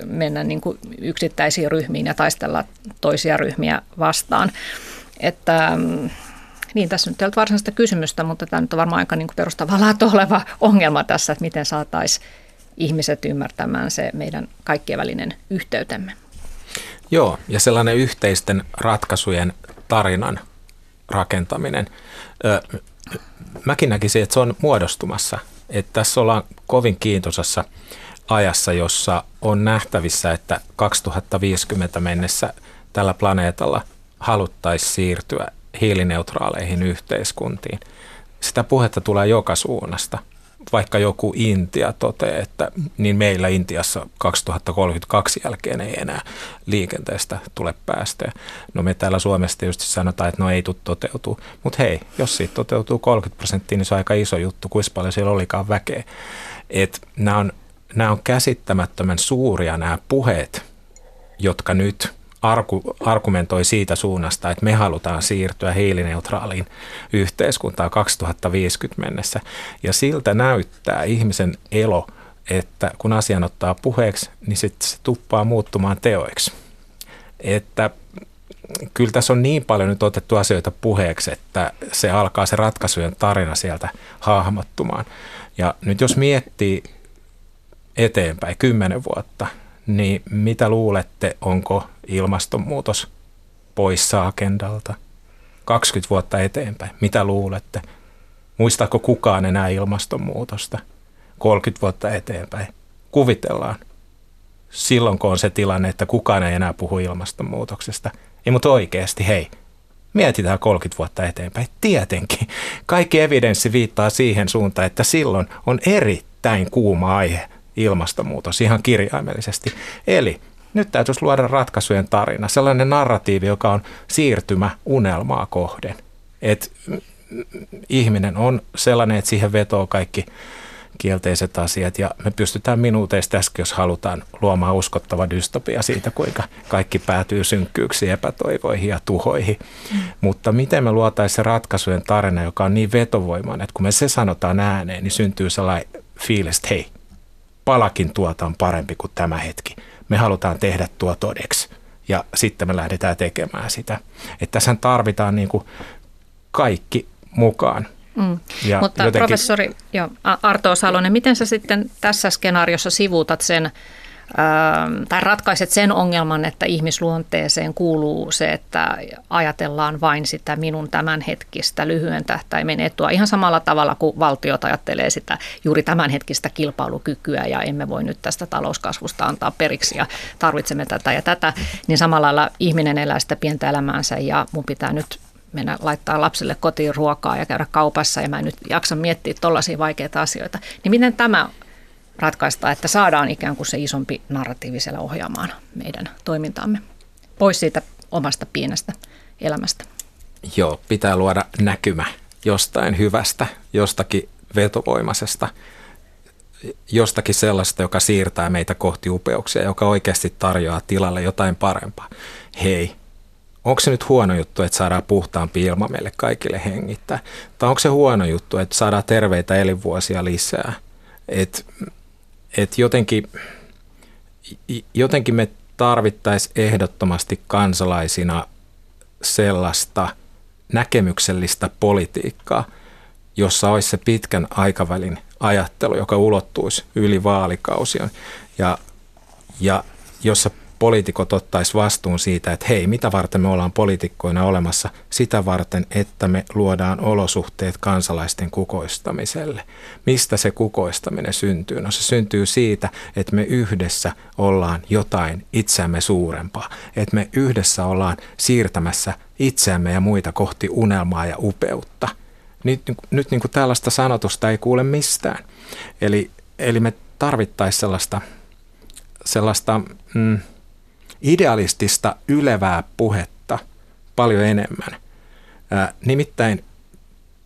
mennä niin kuin yksittäisiin ryhmiin ja taistella toisia ryhmiä vastaan. Että mm, niin, tässä nyt ei ole varsinaista kysymystä, mutta tämä nyt on varmaan aika niin perustavaa oleva ongelma tässä, että miten saataisiin ihmiset ymmärtämään se meidän kaikkien välinen yhteytemme. Joo, ja sellainen yhteisten ratkaisujen tarinan rakentaminen. Mäkin näkisin, että se on muodostumassa. Että tässä ollaan kovin kiintoisessa ajassa, jossa on nähtävissä, että 2050 mennessä tällä planeetalla haluttaisiin siirtyä hiilineutraaleihin yhteiskuntiin. Sitä puhetta tulee joka suunnasta. Vaikka joku Intia toteaa, että niin meillä Intiassa 2032 jälkeen ei enää liikenteestä tule päästöjä. No me täällä Suomessa tietysti sanotaan, että no ei tule toteutuu. Mutta hei, jos siitä toteutuu 30 prosenttia, niin se on aika iso juttu, kuinka paljon siellä olikaan väkeä. nämä on, nämä on käsittämättömän suuria nämä puheet, jotka nyt arku, argumentoi siitä suunnasta, että me halutaan siirtyä hiilineutraaliin yhteiskuntaan 2050 mennessä. Ja siltä näyttää ihmisen elo, että kun asian ottaa puheeksi, niin sitten se tuppaa muuttumaan teoiksi. Että kyllä tässä on niin paljon nyt otettu asioita puheeksi, että se alkaa se ratkaisujen tarina sieltä hahmottumaan. Ja nyt jos miettii eteenpäin kymmenen vuotta, niin mitä luulette, onko ilmastonmuutos poissa agendalta? 20 vuotta eteenpäin, mitä luulette? Muistaako kukaan enää ilmastonmuutosta? 30 vuotta eteenpäin. Kuvitellaan. Silloin kun on se tilanne, että kukaan ei enää puhu ilmastonmuutoksesta. Ei, mutta oikeasti, hei, mietitään 30 vuotta eteenpäin. Tietenkin. Kaikki evidenssi viittaa siihen suuntaan, että silloin on erittäin kuuma aihe ilmastonmuutos ihan kirjaimellisesti. Eli nyt täytyisi luoda ratkaisujen tarina, sellainen narratiivi, joka on siirtymä unelmaa kohden. Et ihminen on sellainen, että siihen vetoo kaikki kielteiset asiat ja me pystytään minuuteista äsken, jos halutaan luomaan uskottava dystopia siitä, kuinka kaikki päätyy synkkyyksiin, epätoivoihin ja tuhoihin. Mm. Mutta miten me luotaisiin ratkaisujen tarina, joka on niin vetovoimainen, että kun me se sanotaan ääneen, niin syntyy sellainen fiilis, että hei, palakin tuota on parempi kuin tämä hetki. Me halutaan tehdä tuo todeksi ja sitten me lähdetään tekemään sitä. Että tässä tarvitaan niin kuin kaikki mukaan. Mm. Ja Mutta jotenkin... professori jo, Arto Salonen, miten sä sitten tässä skenaariossa sivuutat sen, tai ratkaiset sen ongelman, että ihmisluonteeseen kuuluu se, että ajatellaan vain sitä minun tämänhetkistä lyhyen tähtäimen etua. Ihan samalla tavalla kuin valtiot ajattelee sitä juuri tämänhetkistä kilpailukykyä ja emme voi nyt tästä talouskasvusta antaa periksi ja tarvitsemme tätä ja tätä, niin samalla lailla ihminen elää sitä pientä elämäänsä ja mun pitää nyt mennä laittaa lapsille kotiin ruokaa ja käydä kaupassa ja mä en nyt jaksa miettiä tuollaisia vaikeita asioita. Niin miten tämä ratkaista, että saadaan ikään kuin se isompi narratiivi siellä ohjaamaan meidän toimintaamme pois siitä omasta pienestä elämästä? Joo, pitää luoda näkymä jostain hyvästä, jostakin vetovoimaisesta, jostakin sellaista, joka siirtää meitä kohti upeuksia, joka oikeasti tarjoaa tilalle jotain parempaa. Hei, onko se nyt huono juttu, että saadaan puhtaampi ilma meille kaikille hengittää? Tai onko se huono juttu, että saadaan terveitä elinvuosia lisää? Et, et jotenkin, jotenkin me tarvittaisiin ehdottomasti kansalaisina sellaista näkemyksellistä politiikkaa, jossa olisi se pitkän aikavälin ajattelu, joka ulottuisi yli vaalikausien ja, ja jossa poliitikot ottaisi vastuun siitä, että hei, mitä varten me ollaan poliitikkoina olemassa? Sitä varten, että me luodaan olosuhteet kansalaisten kukoistamiselle. Mistä se kukoistaminen syntyy? No se syntyy siitä, että me yhdessä ollaan jotain itseämme suurempaa. Että me yhdessä ollaan siirtämässä itseämme ja muita kohti unelmaa ja upeutta. Nyt, nyt niin kuin tällaista sanotusta ei kuule mistään. Eli, eli me tarvittaisiin sellaista, sellaista mm, idealistista ylevää puhetta paljon enemmän. Nimittäin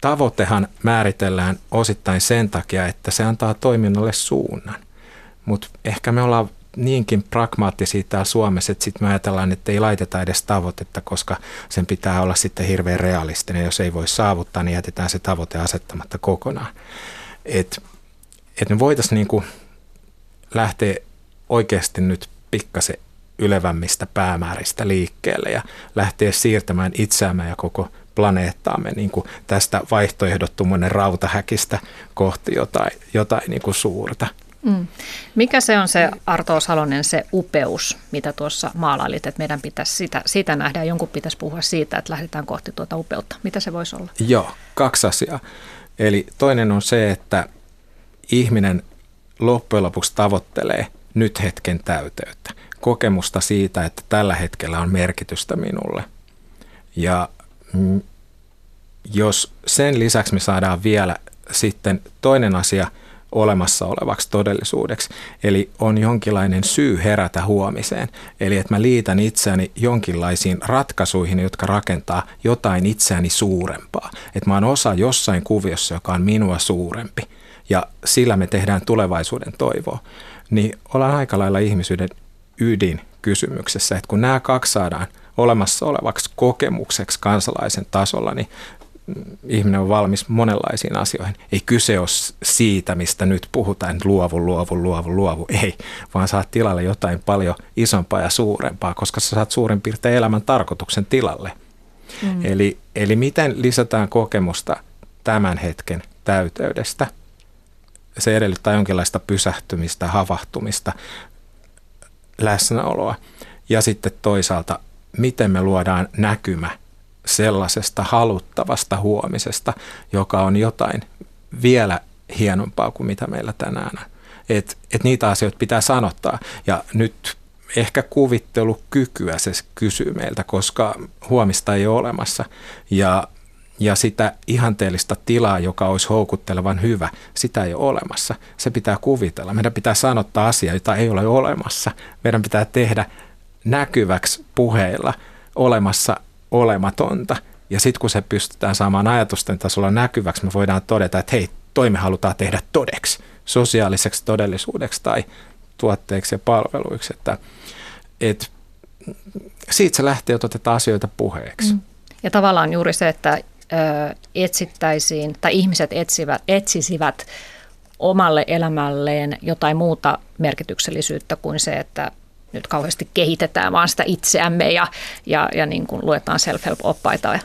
tavoitehan määritellään osittain sen takia, että se antaa toiminnalle suunnan. Mutta ehkä me ollaan niinkin pragmaattisia täällä Suomessa, että sitten me ajatellaan, että ei laiteta edes tavoitetta, koska sen pitää olla sitten hirveän realistinen. Jos ei voi saavuttaa, niin jätetään se tavoite asettamatta kokonaan. Että et me voitaisiin niinku lähteä oikeasti nyt pikkasen ylevämmistä päämääristä liikkeelle ja lähteä siirtämään itseämme ja koko planeettaamme niin kuin tästä vaihtoehdottomuuden rautahäkistä kohti jotain, jotain niin kuin suurta. Mm. Mikä se on se, Arto Salonen, se upeus, mitä tuossa maalailit, että meidän pitäisi sitä, sitä nähdä ja jonkun pitäisi puhua siitä, että lähdetään kohti tuota upeutta. Mitä se voisi olla? Joo, kaksi asiaa. Eli toinen on se, että ihminen loppujen lopuksi tavoittelee nyt hetken täyteyttä kokemusta siitä, että tällä hetkellä on merkitystä minulle. Ja mm, jos sen lisäksi me saadaan vielä sitten toinen asia olemassa olevaksi todellisuudeksi, eli on jonkinlainen syy herätä huomiseen. Eli että mä liitän itseäni jonkinlaisiin ratkaisuihin, jotka rakentaa jotain itseäni suurempaa. Että mä oon osa jossain kuviossa, joka on minua suurempi. Ja sillä me tehdään tulevaisuuden toivoa. Niin ollaan aika lailla ihmisyyden ydin kysymyksessä, että kun nämä kaksi saadaan olemassa olevaksi kokemukseksi kansalaisen tasolla, niin ihminen on valmis monenlaisiin asioihin. Ei kyse ole siitä, mistä nyt puhutaan, luovu, luovu, luovu, luovu. Ei, vaan saat tilalle jotain paljon isompaa ja suurempaa, koska sä saat suurin piirtein elämän tarkoituksen tilalle. Mm. Eli, eli miten lisätään kokemusta tämän hetken täyteydestä? Se edellyttää jonkinlaista pysähtymistä, havahtumista, läsnäoloa. Ja sitten toisaalta, miten me luodaan näkymä sellaisesta haluttavasta huomisesta, joka on jotain vielä hienompaa kuin mitä meillä tänään on. Et, et niitä asioita pitää sanottaa. Ja nyt ehkä kuvittelukykyä se kysyy meiltä, koska huomista ei ole olemassa. Ja, ja sitä ihanteellista tilaa, joka olisi houkuttelevan hyvä, sitä ei ole olemassa. Se pitää kuvitella. Meidän pitää sanottaa asia, jota ei ole olemassa. Meidän pitää tehdä näkyväksi puheilla olemassa olematonta. Ja sitten kun se pystytään saamaan ajatusten tasolla näkyväksi, me voidaan todeta, että hei, toi me halutaan tehdä todeksi, sosiaaliseksi todellisuudeksi tai tuotteiksi ja palveluiksi. Että, et, siitä se lähtee, että otetaan asioita puheeksi. Mm. Ja tavallaan juuri se, että ö, etsittäisiin tai ihmiset etsivät, etsisivät omalle elämälleen jotain muuta merkityksellisyyttä kuin se, että nyt kauheasti kehitetään vaan sitä itseämme ja, ja, ja niin kuin luetaan self-help-oppaita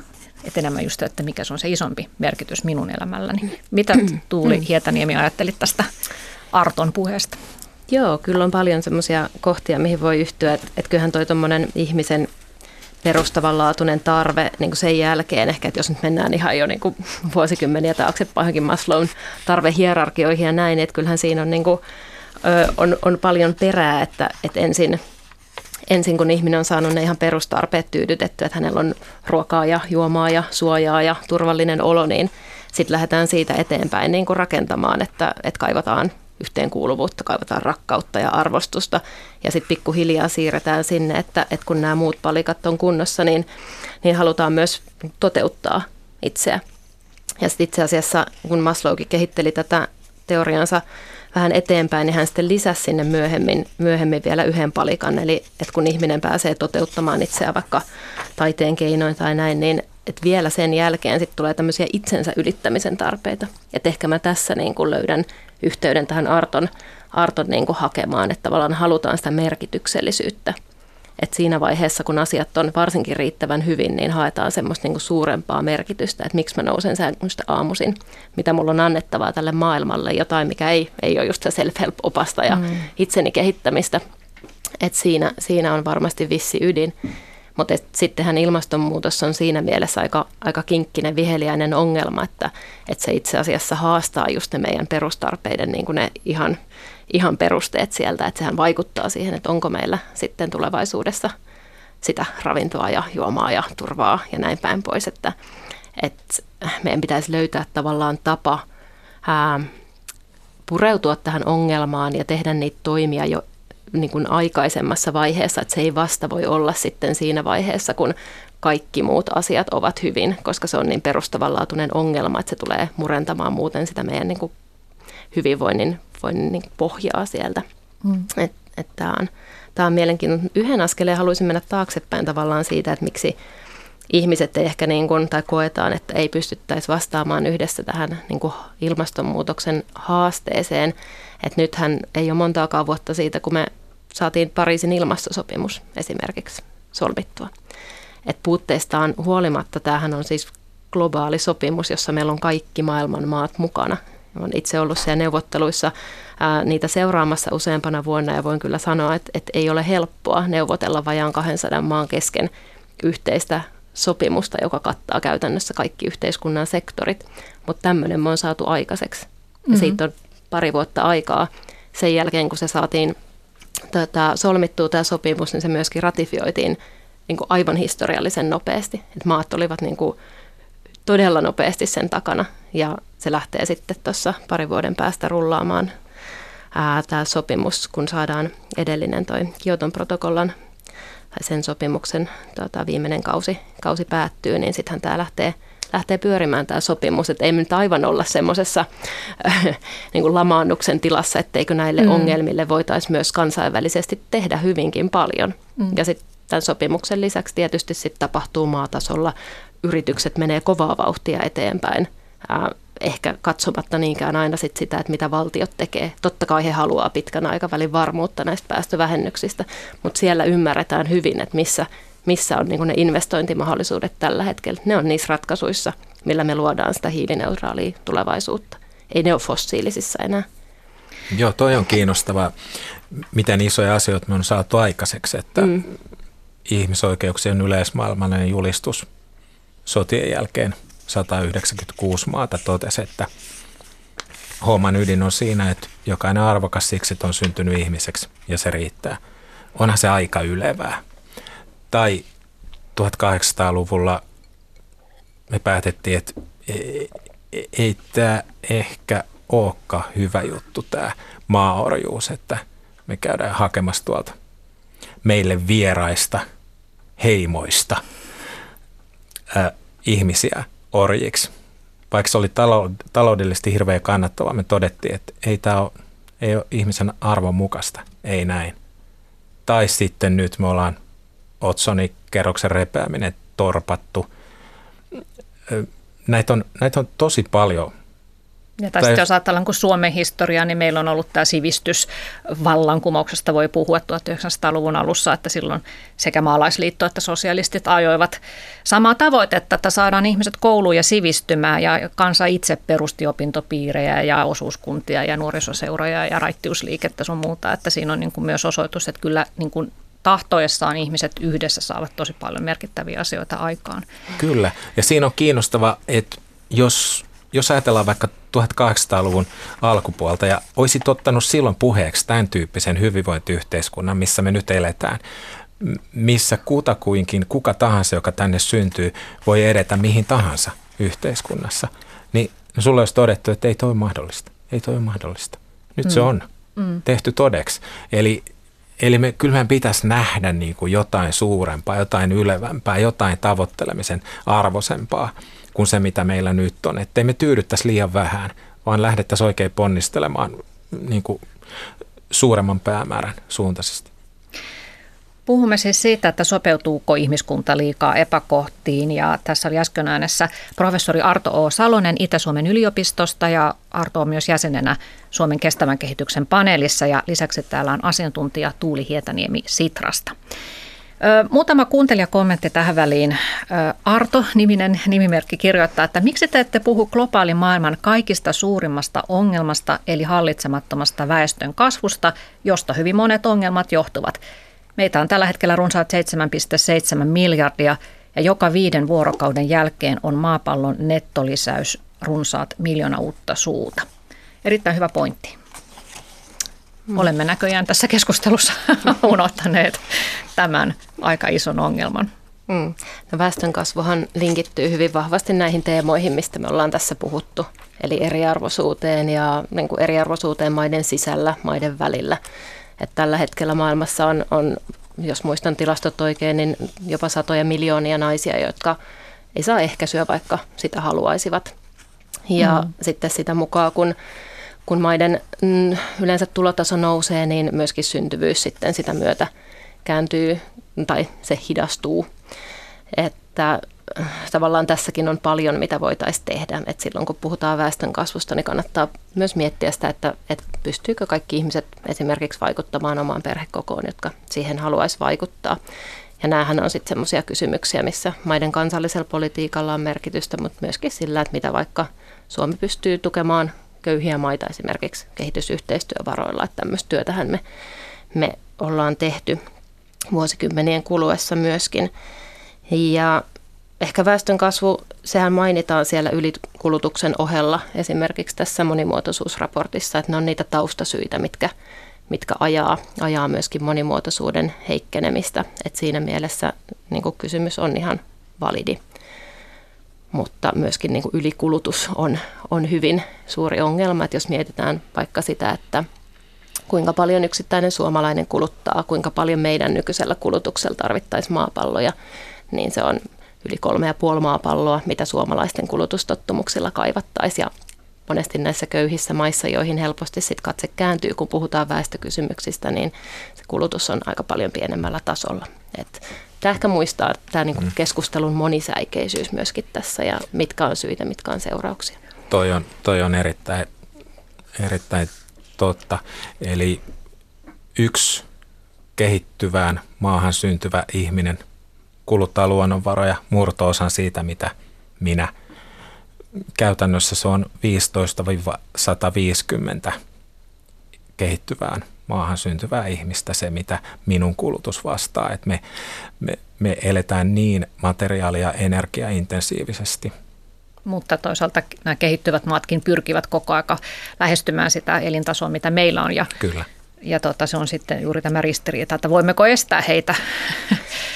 että enemmän just, että mikä se on se isompi merkitys minun elämälläni. Mitä Tuuli mm. Hietaniemi ajattelit tästä Arton puheesta? Joo, kyllä on paljon semmoisia kohtia, mihin voi yhtyä, että, että kyllähän toi tuommoinen ihmisen perustavanlaatuinen tarve niin sen jälkeen, ehkä että jos nyt mennään ihan jo niin kuin vuosikymmeniä taaksepäinkin Maslown tarvehierarkioihin ja näin, että kyllähän siinä on niin kuin, on, on paljon perää, että, että ensin, ensin kun ihminen on saanut ne ihan perustarpeet tyydytetty, että hänellä on ruokaa ja juomaa ja suojaa ja turvallinen olo, niin sitten lähdetään siitä eteenpäin niin kuin rakentamaan, että, että kaivataan yhteenkuuluvuutta, kaivataan rakkautta ja arvostusta. Ja sitten pikkuhiljaa siirretään sinne, että, että kun nämä muut palikat on kunnossa, niin, niin halutaan myös toteuttaa itseä. Ja sitten itse asiassa, kun Maslowkin kehitteli tätä teoriansa vähän eteenpäin, niin hän sitten lisäsi sinne myöhemmin, myöhemmin vielä yhden palikan. Eli että kun ihminen pääsee toteuttamaan itseään vaikka taiteen keinoin tai näin, niin että vielä sen jälkeen sitten tulee tämmöisiä itsensä ylittämisen tarpeita. Että ehkä mä tässä niin kuin löydän yhteyden tähän Arton, Arton niin kuin hakemaan, että tavallaan halutaan sitä merkityksellisyyttä – et siinä vaiheessa, kun asiat on varsinkin riittävän hyvin, niin haetaan semmoista niinku suurempaa merkitystä, että miksi mä nousen sängystä aamuisin, mitä mulla on annettavaa tälle maailmalle, jotain, mikä ei, ei ole just se self-help-opasta ja mm. itseni kehittämistä. Et siinä, siinä on varmasti vissi ydin. Mutta sittenhän ilmastonmuutos on siinä mielessä aika, aika kinkkinen, viheliäinen ongelma, että, että se itse asiassa haastaa just ne meidän perustarpeiden niin kuin ne ihan ihan perusteet sieltä, että sehän vaikuttaa siihen, että onko meillä sitten tulevaisuudessa sitä ravintoa ja juomaa ja turvaa ja näin päin pois, että, että meidän pitäisi löytää tavallaan tapa ää, pureutua tähän ongelmaan ja tehdä niitä toimia jo niin kuin aikaisemmassa vaiheessa, että se ei vasta voi olla sitten siinä vaiheessa, kun kaikki muut asiat ovat hyvin, koska se on niin perustavanlaatuinen ongelma, että se tulee murentamaan muuten sitä meidän niin kuin hyvinvoinnin niin pohjaa sieltä. Mm. Että et tämä on, tää on mielenkiintoinen. Yhden askeleen haluaisin mennä taaksepäin tavallaan siitä, että miksi ihmiset ei ehkä niin kuin, tai koetaan, että ei pystyttäisi vastaamaan yhdessä tähän niin kuin ilmastonmuutoksen haasteeseen. Että nythän ei ole montaakaan vuotta siitä, kun me saatiin Pariisin ilmastosopimus esimerkiksi solmittua. Et puutteistaan huolimatta tämähän on siis globaali sopimus, jossa meillä on kaikki maailman maat mukana. Olen itse ollut siellä neuvotteluissa ää, niitä seuraamassa useampana vuonna ja voin kyllä sanoa, että, että ei ole helppoa neuvotella vajaan 200 maan kesken yhteistä sopimusta, joka kattaa käytännössä kaikki yhteiskunnan sektorit. Mutta tämmöinen me on saatu aikaiseksi. Mm-hmm. Ja siitä on pari vuotta aikaa. Sen jälkeen, kun se saatiin tätä, solmittua tämä sopimus, niin se myöskin ratifioitiin niin kuin aivan historiallisen nopeasti. Et maat olivat niin kuin todella nopeasti sen takana ja se lähtee sitten tuossa pari vuoden päästä rullaamaan tämä sopimus, kun saadaan edellinen toi Kioton protokollan sen sopimuksen tota, viimeinen kausi, kausi päättyy, niin sittenhän tämä lähtee, lähtee pyörimään tämä sopimus, että ei me nyt aivan olla semmoisessa äh, niin lamaannuksen tilassa, etteikö näille mm. ongelmille voitaisiin myös kansainvälisesti tehdä hyvinkin paljon. Mm. Ja sitten tämän sopimuksen lisäksi tietysti sitten tapahtuu maatasolla. Yritykset menee kovaa vauhtia eteenpäin ehkä katsomatta niinkään aina sit sitä, että mitä valtiot tekee. Totta kai he haluaa pitkän aikavälin varmuutta näistä päästövähennyksistä, mutta siellä ymmärretään hyvin, että missä, missä on niin ne investointimahdollisuudet tällä hetkellä. Ne on niissä ratkaisuissa, millä me luodaan sitä hiilineutraalia tulevaisuutta. Ei ne ole fossiilisissa enää. Joo, toi on kiinnostava, miten isoja asioita me on saatu aikaiseksi, että mm. ihmisoikeuksien yleismaailmallinen julistus sotien jälkeen – 196 maata totesi, että homman ydin on siinä, että jokainen arvokas siksi, että on syntynyt ihmiseksi ja se riittää. Onhan se aika ylevää. Tai 1800-luvulla me päätettiin, että ei, ei tämä ehkä olekaan hyvä juttu tämä maaorjuus, että me käydään hakemassa tuolta meille vieraista heimoista ää, ihmisiä – orjiksi. Vaikka se oli taloudellisesti hirveän kannattavaa, me todettiin, että ei tämä ole, ei ole ihmisen arvon mukaista, ei näin. Tai sitten nyt me ollaan Otsonin kerroksen repeäminen torpattu. Näitä on, näitä on tosi paljon ja tai sitten jos ajatellaan kuin Suomen historiaa, niin meillä on ollut tämä sivistysvallankumouksesta voi puhua 1900-luvun alussa, että silloin sekä maalaisliitto että sosialistit ajoivat samaa tavoitetta, että saadaan ihmiset kouluun ja sivistymään ja kansa itse perusti opintopiirejä ja osuuskuntia ja nuorisoseuroja ja raittiusliikettä sun muuta, että siinä on niin kuin myös osoitus, että kyllä niin kuin tahtoessaan ihmiset yhdessä saavat tosi paljon merkittäviä asioita aikaan. Kyllä, ja siinä on kiinnostava, että jos jos ajatellaan vaikka 1800-luvun alkupuolta ja olisit ottanut silloin puheeksi tämän tyyppisen hyvinvointiyhteiskunnan, missä me nyt eletään, missä kutakuinkin kuka tahansa, joka tänne syntyy, voi edetä mihin tahansa yhteiskunnassa, niin sulle olisi todettu, että ei toi mahdollista. Ei toi ole mahdollista. Nyt mm. se on mm. tehty todeksi. Eli, eli me, kyllä meidän pitäisi nähdä niin kuin jotain suurempaa, jotain ylevämpää, jotain tavoittelemisen arvosempaa kuin se, mitä meillä nyt on. Että me tyydyttäisi liian vähän, vaan lähdettäisiin oikein ponnistelemaan niin kuin suuremman päämäärän suuntaisesti. Puhumme siis siitä, että sopeutuuko ihmiskunta liikaa epäkohtiin ja tässä oli äsken äänessä professori Arto O. Salonen Itä-Suomen yliopistosta ja Arto on myös jäsenenä Suomen kestävän kehityksen paneelissa ja lisäksi täällä on asiantuntija Tuuli Hietaniemi Sitrasta. Muutama kuuntelijakommentti tähän väliin. Arto-niminen nimimerkki kirjoittaa, että miksi te ette puhu globaalin maailman kaikista suurimmasta ongelmasta, eli hallitsemattomasta väestön kasvusta, josta hyvin monet ongelmat johtuvat. Meitä on tällä hetkellä runsaat 7,7 miljardia ja joka viiden vuorokauden jälkeen on maapallon nettolisäys runsaat miljoona uutta suuta. Erittäin hyvä pointti. Mm. Olemme näköjään tässä keskustelussa unohtaneet tämän aika ison ongelman. Mm. No väestönkasvuhan linkittyy hyvin vahvasti näihin teemoihin, mistä me ollaan tässä puhuttu, eli eriarvoisuuteen ja niin kuin eriarvoisuuteen maiden sisällä, maiden välillä. Et tällä hetkellä maailmassa on, on, jos muistan tilastot oikein, niin jopa satoja miljoonia naisia, jotka ei saa ehkäisyä, vaikka sitä haluaisivat. Ja mm. sitten sitä mukaan, kun kun maiden mm, yleensä tulotaso nousee, niin myöskin syntyvyys sitten sitä myötä kääntyy tai se hidastuu. Että äh, tavallaan tässäkin on paljon, mitä voitaisiin tehdä. Et silloin kun puhutaan väestön kasvusta, niin kannattaa myös miettiä sitä, että, että pystyykö kaikki ihmiset esimerkiksi vaikuttamaan omaan perhekokoon, jotka siihen haluaisi vaikuttaa. Ja näähän on sitten semmoisia kysymyksiä, missä maiden kansallisella politiikalla on merkitystä, mutta myöskin sillä, että mitä vaikka Suomi pystyy tukemaan köyhiä maita esimerkiksi kehitysyhteistyövaroilla. Että tämmöistä työtähän me, me ollaan tehty vuosikymmenien kuluessa myöskin. Ja ehkä väestön kasvu, sehän mainitaan siellä ylikulutuksen ohella esimerkiksi tässä monimuotoisuusraportissa, että ne on niitä taustasyitä, mitkä, mitkä ajaa, ajaa myöskin monimuotoisuuden heikkenemistä. Et siinä mielessä niin kysymys on ihan validi mutta myöskin niin kuin ylikulutus on, on hyvin suuri ongelma. Että jos mietitään vaikka sitä, että kuinka paljon yksittäinen suomalainen kuluttaa, kuinka paljon meidän nykyisellä kulutuksella tarvittaisiin maapalloja, niin se on yli kolme ja puoli maapalloa, mitä suomalaisten kulutustottumuksilla kaivattaisiin. Ja monesti näissä köyhissä maissa, joihin helposti sit katse kääntyy, kun puhutaan väestökysymyksistä, niin se kulutus on aika paljon pienemmällä tasolla. Et Tämä ehkä muistaa tämä niin kuin mm. keskustelun monisäikeisyys myöskin tässä ja mitkä on syitä, mitkä on seurauksia. Toi on, toi on erittäin, erittäin totta. Eli yksi kehittyvään maahan syntyvä ihminen kuluttaa luonnonvaroja murtoosan siitä, mitä minä. Käytännössä se on 15-150 kehittyvään maahan syntyvää ihmistä se, mitä minun kulutus vastaa. Et me, me, me eletään niin materiaali- ja energiaintensiivisesti. Mutta toisaalta nämä kehittyvät maatkin pyrkivät koko aika lähestymään sitä elintasoa, mitä meillä on. Ja, Kyllä. Ja tota, se on sitten juuri tämä ristiriita, että voimmeko estää heitä.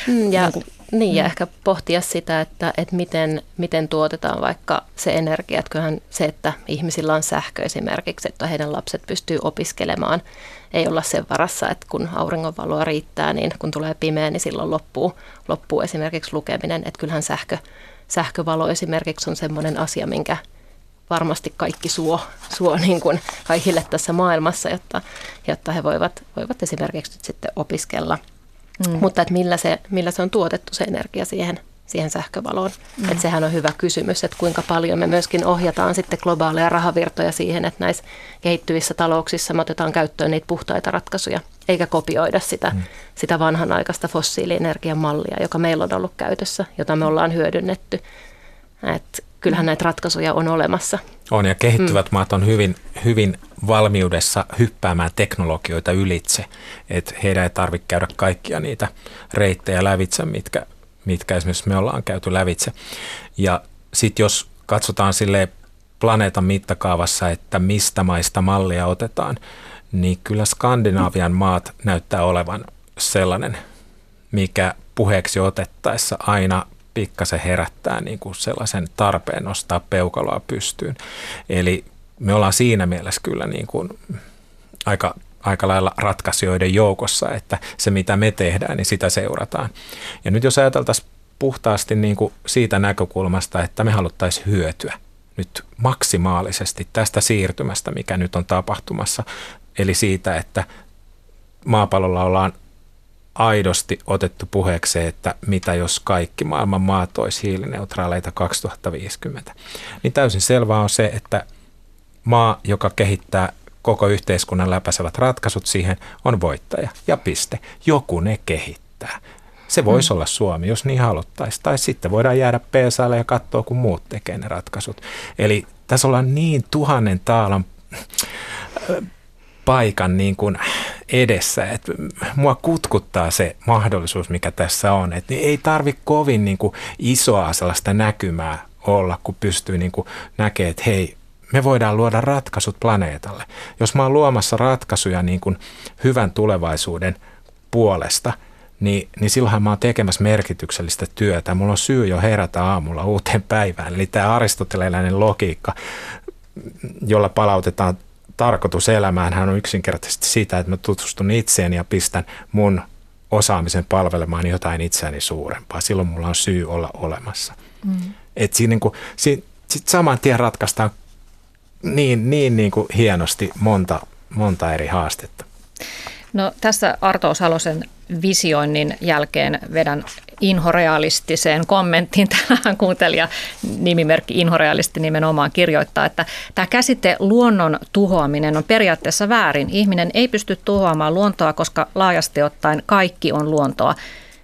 Mm, ja, niin, ja mm. ehkä pohtia sitä, että, että miten, miten tuotetaan vaikka se energia. Että kyllähän se, että ihmisillä on sähkö esimerkiksi, että heidän lapset pystyy opiskelemaan, ei olla sen varassa, että kun auringonvaloa riittää, niin kun tulee pimeä, niin silloin loppuu, loppuu esimerkiksi lukeminen. Että kyllähän sähkö, sähkövalo esimerkiksi on sellainen asia, minkä varmasti kaikki suo, suo niin kuin kaikille tässä maailmassa, jotta, jotta he voivat, voivat esimerkiksi nyt sitten opiskella. Mm. Mutta että millä se, millä se on tuotettu se energia siihen siihen sähkövaloon. Mm. Että sehän on hyvä kysymys, että kuinka paljon me myöskin ohjataan sitten globaaleja rahavirtoja siihen, että näissä kehittyvissä talouksissa me otetaan käyttöön niitä puhtaita ratkaisuja, eikä kopioida sitä, mm. sitä vanhanaikaista fossiilienergian mallia, joka meillä on ollut käytössä, jota me ollaan hyödynnetty. Et kyllähän näitä ratkaisuja on olemassa. On ja kehittyvät mm. maat on hyvin, hyvin valmiudessa hyppäämään teknologioita ylitse, että heidän ei tarvitse käydä kaikkia niitä reittejä lävitse, mitkä mitkä esimerkiksi me ollaan käyty lävitse. Ja sitten jos katsotaan sille planeetan mittakaavassa, että mistä maista mallia otetaan, niin kyllä Skandinaavian maat näyttää olevan sellainen, mikä puheeksi otettaessa aina pikkasen herättää niin kuin sellaisen tarpeen nostaa peukaloa pystyyn. Eli me ollaan siinä mielessä kyllä niin kuin aika aika lailla ratkaisijoiden joukossa, että se mitä me tehdään, niin sitä seurataan. Ja nyt jos ajateltaisiin puhtaasti niin kuin siitä näkökulmasta, että me haluttaisiin hyötyä nyt maksimaalisesti tästä siirtymästä, mikä nyt on tapahtumassa, eli siitä, että maapallolla ollaan aidosti otettu puheeksi, että mitä jos kaikki maailman maat olisi hiilineutraaleita 2050, niin täysin selvää on se, että maa, joka kehittää koko yhteiskunnan läpäisevät ratkaisut siihen, on voittaja ja piste. Joku ne kehittää. Se voisi mm. olla Suomi, jos niin haluttaisiin. Tai sitten voidaan jäädä PSAlle ja katsoa, kun muut tekee ne ratkaisut. Eli tässä ollaan niin tuhannen taalan paikan niin kuin edessä, että mua kutkuttaa se mahdollisuus, mikä tässä on. Että ei tarvi kovin niin kuin isoa sellaista näkymää olla, kun pystyy niin kuin näkemään, että hei, me voidaan luoda ratkaisut planeetalle. Jos mä oon luomassa ratkaisuja niin kuin hyvän tulevaisuuden puolesta, niin, niin silloinhan mä oon tekemässä merkityksellistä työtä. Mulla on syy jo herätä aamulla uuteen päivään. Eli tämä aristoteleläinen logiikka, jolla palautetaan tarkoitus elämään, hän on yksinkertaisesti sitä, että mä tutustun itseeni ja pistän mun osaamisen palvelemaan jotain itseäni suurempaa. Silloin mulla on syy olla olemassa. Mm. Et siinä niin kuin, siinä, sit saman tien ratkaistaan niin, niin, niin kuin hienosti monta, monta eri haastetta. No tässä Arto Salosen visioinnin jälkeen vedän inhorealistiseen kommenttiin. Täällähän kuuntelija nimimerkki inhorealisti nimenomaan kirjoittaa, että tämä käsite luonnon tuhoaminen on periaatteessa väärin. Ihminen ei pysty tuhoamaan luontoa, koska laajasti ottaen kaikki on luontoa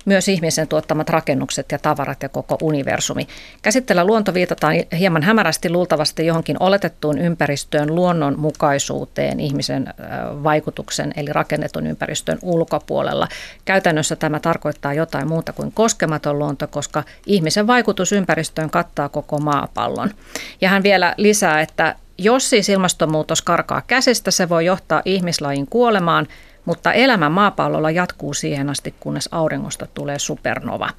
myös ihmisen tuottamat rakennukset ja tavarat ja koko universumi. Käsitellä luonto viitataan hieman hämärästi luultavasti johonkin oletettuun ympäristöön, luonnonmukaisuuteen, ihmisen vaikutuksen eli rakennetun ympäristön ulkopuolella. Käytännössä tämä tarkoittaa jotain muuta kuin koskematon luonto, koska ihmisen vaikutus ympäristöön kattaa koko maapallon. Ja hän vielä lisää, että jos siis ilmastonmuutos karkaa käsistä, se voi johtaa ihmislajin kuolemaan – mutta elämä maapallolla jatkuu siihen asti, kunnes auringosta tulee supernova.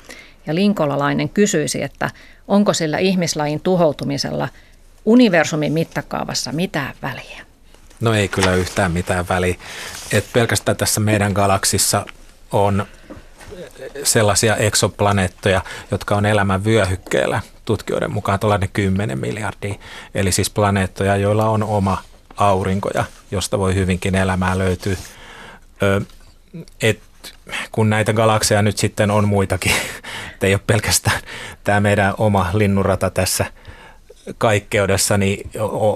Ja linkolalainen kysyisi, että onko sillä ihmislajin tuhoutumisella universumin mittakaavassa mitään väliä? No ei kyllä yhtään mitään väliä. Et pelkästään tässä meidän galaksissa on sellaisia eksoplaneettoja, jotka on elämän vyöhykkeellä tutkijoiden mukaan tällainen 10 miljardia. Eli siis planeettoja, joilla on oma aurinko ja josta voi hyvinkin elämää löytyä. Et kun näitä galakseja nyt sitten on muitakin, ei ole pelkästään tämä meidän oma linnurata tässä kaikkeudessa, niin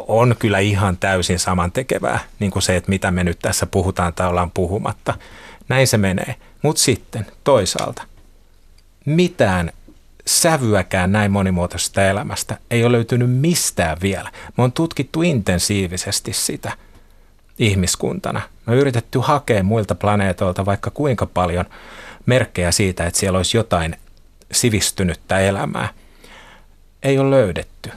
on kyllä ihan täysin samantekevää, niin kuin se, että mitä me nyt tässä puhutaan tai ollaan puhumatta. Näin se menee. Mutta sitten toisaalta, mitään sävyäkään näin monimuotoisesta elämästä ei ole löytynyt mistään vielä. Me on tutkittu intensiivisesti sitä ihmiskuntana. Me on yritetty hakea muilta planeetoilta vaikka kuinka paljon merkkejä siitä, että siellä olisi jotain sivistynyttä elämää. Ei ole löydetty.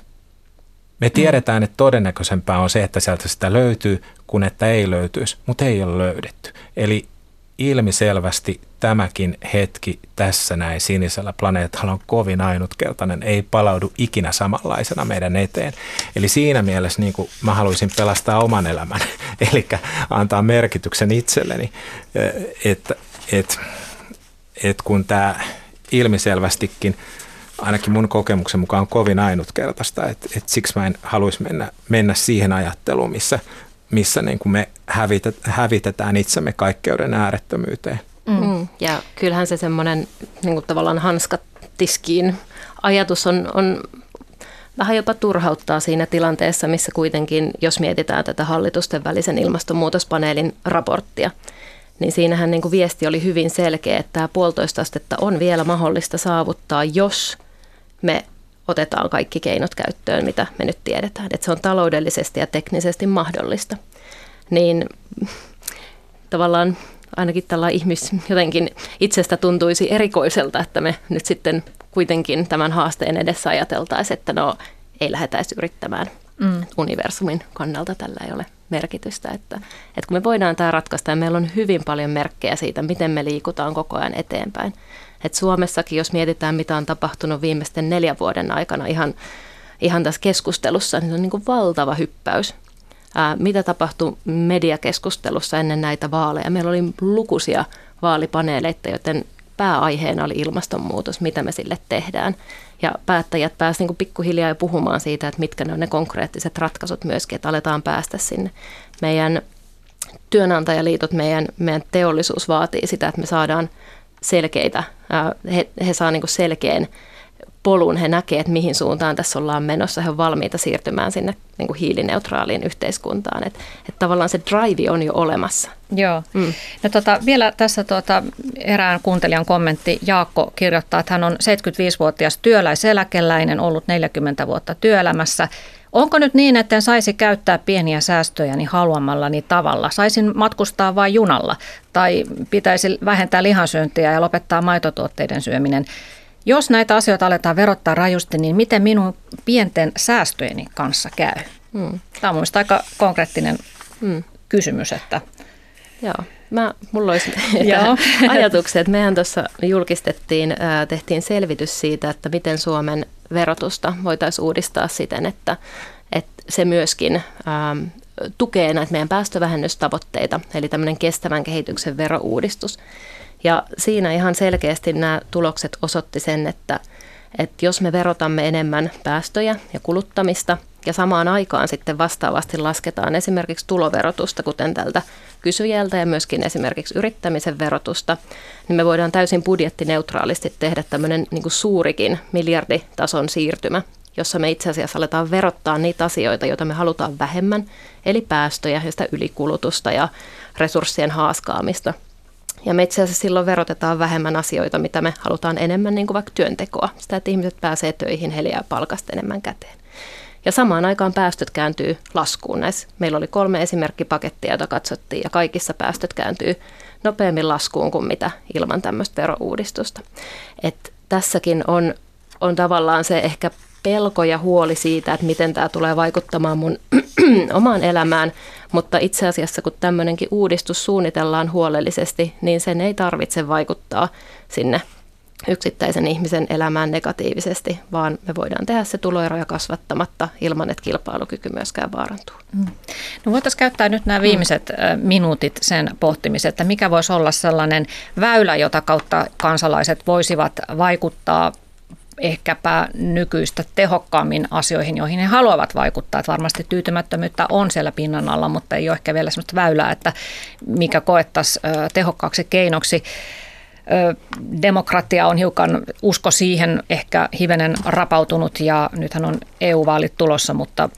Me tiedetään, että todennäköisempää on se, että sieltä sitä löytyy, kuin että ei löytyisi, mutta ei ole löydetty. Eli ilmiselvästi tämäkin hetki tässä näin sinisellä planeetalla on kovin ainutkertainen, ei palaudu ikinä samanlaisena meidän eteen. Eli siinä mielessä niin kuin mä haluaisin pelastaa oman elämän, eli antaa merkityksen itselleni, että et, et kun tämä ilmiselvästikin ainakin mun kokemuksen mukaan on kovin ainutkertaista, että, että siksi mä en haluaisi mennä, mennä siihen ajatteluun, missä missä niin kuin me hävitet, hävitetään itsemme kaikkeuden äärettömyyteen. Mm. mm. Ja kyllähän se semmoinen niin kuin tavallaan hanskat tiskiin ajatus on, on vähän jopa turhauttaa siinä tilanteessa, missä kuitenkin, jos mietitään tätä hallitusten välisen ilmastonmuutospaneelin raporttia, niin siinähän niin kuin viesti oli hyvin selkeä, että tämä puolitoista astetta on vielä mahdollista saavuttaa, jos me otetaan kaikki keinot käyttöön, mitä me nyt tiedetään. Että se on taloudellisesti ja teknisesti mahdollista. Niin tavallaan ainakin tällä ihmis jotenkin itsestä tuntuisi erikoiselta, että me nyt sitten kuitenkin tämän haasteen edessä ajateltaisiin, että no ei lähdetä edes yrittämään. Mm. Universumin kannalta tällä ei ole merkitystä. Että, että kun me voidaan tämä ratkaista ja meillä on hyvin paljon merkkejä siitä, miten me liikutaan koko ajan eteenpäin, et Suomessakin, jos mietitään, mitä on tapahtunut viimeisten neljän vuoden aikana ihan, ihan tässä keskustelussa, niin se on niin kuin valtava hyppäys. Ää, mitä tapahtui mediakeskustelussa ennen näitä vaaleja? Meillä oli lukuisia vaalipaneeleita, joten pääaiheena oli ilmastonmuutos, mitä me sille tehdään. Ja päättäjät pääsivät niin pikkuhiljaa jo puhumaan siitä, että mitkä ne on ne konkreettiset ratkaisut myöskin, että aletaan päästä sinne. Meidän työnantajaliitot, meidän, meidän teollisuus vaatii sitä, että me saadaan selkeitä, he, he saa niin selkeän polun, he näkevät, että mihin suuntaan tässä ollaan menossa, he ovat valmiita siirtymään sinne niin kuin hiilineutraaliin yhteiskuntaan. Että et tavallaan se drive on jo olemassa. Joo. Mm. No tota, vielä tässä tuota, erään kuuntelijan kommentti. Jaakko kirjoittaa, että hän on 75-vuotias työläiseläkeläinen, ollut 40 vuotta työelämässä. Onko nyt niin, että en saisi käyttää pieniä säästöjäni haluamallani tavalla? Saisin matkustaa vain junalla tai pitäisi vähentää lihansyöntiä ja lopettaa maitotuotteiden syöminen? Jos näitä asioita aletaan verottaa rajusti, niin miten minun pienten säästöjeni kanssa käy? Hmm. Tämä on mielestäni aika konkreettinen hmm. kysymys. Että... Joo. Mä, mulla olisi ajatuksia, että mehän tuossa julkistettiin, tehtiin selvitys siitä, että miten Suomen verotusta voitaisiin uudistaa siten, että, että se myöskin ähm, tukee näitä meidän päästövähennystavoitteita, eli tämmöinen kestävän kehityksen verouudistus. Ja siinä ihan selkeästi nämä tulokset osoitti sen, että, että jos me verotamme enemmän päästöjä ja kuluttamista ja samaan aikaan sitten vastaavasti lasketaan esimerkiksi tuloverotusta, kuten tältä kysyjältä ja myöskin esimerkiksi yrittämisen verotusta, niin me voidaan täysin budjettineutraalisti tehdä tämmöinen niin kuin suurikin miljarditason siirtymä, jossa me itse asiassa aletaan verottaa niitä asioita, joita me halutaan vähemmän, eli päästöjä ja sitä ylikulutusta ja resurssien haaskaamista. Ja me itse asiassa silloin verotetaan vähemmän asioita, mitä me halutaan enemmän, niin kuin vaikka työntekoa. Sitä, että ihmiset pääsee töihin, heille jää palkasta enemmän käteen. Ja samaan aikaan päästöt kääntyy laskuun näissä. Meillä oli kolme esimerkkipakettia, joita katsottiin, ja kaikissa päästöt kääntyy nopeammin laskuun kuin mitä ilman tämmöistä verouudistusta. Et tässäkin on, on tavallaan se ehkä pelko ja huoli siitä, että miten tämä tulee vaikuttamaan mun omaan elämään, mutta itse asiassa kun tämmöinenkin uudistus suunnitellaan huolellisesti, niin sen ei tarvitse vaikuttaa sinne yksittäisen ihmisen elämään negatiivisesti, vaan me voidaan tehdä se tuloeroja kasvattamatta ilman, että kilpailukyky myöskään vaarantuu. Mm. No voitaisiin käyttää nyt nämä viimeiset mm. minuutit sen pohtimiseen, että mikä voisi olla sellainen väylä, jota kautta kansalaiset voisivat vaikuttaa ehkäpä nykyistä tehokkaammin asioihin, joihin he haluavat vaikuttaa. Että varmasti tyytymättömyyttä on siellä pinnan alla, mutta ei ole ehkä vielä sellaista väylää, että mikä koettaisiin tehokkaaksi keinoksi. Demokratia on hiukan usko siihen ehkä hivenen rapautunut ja nythän on EU-vaalit tulossa, mutta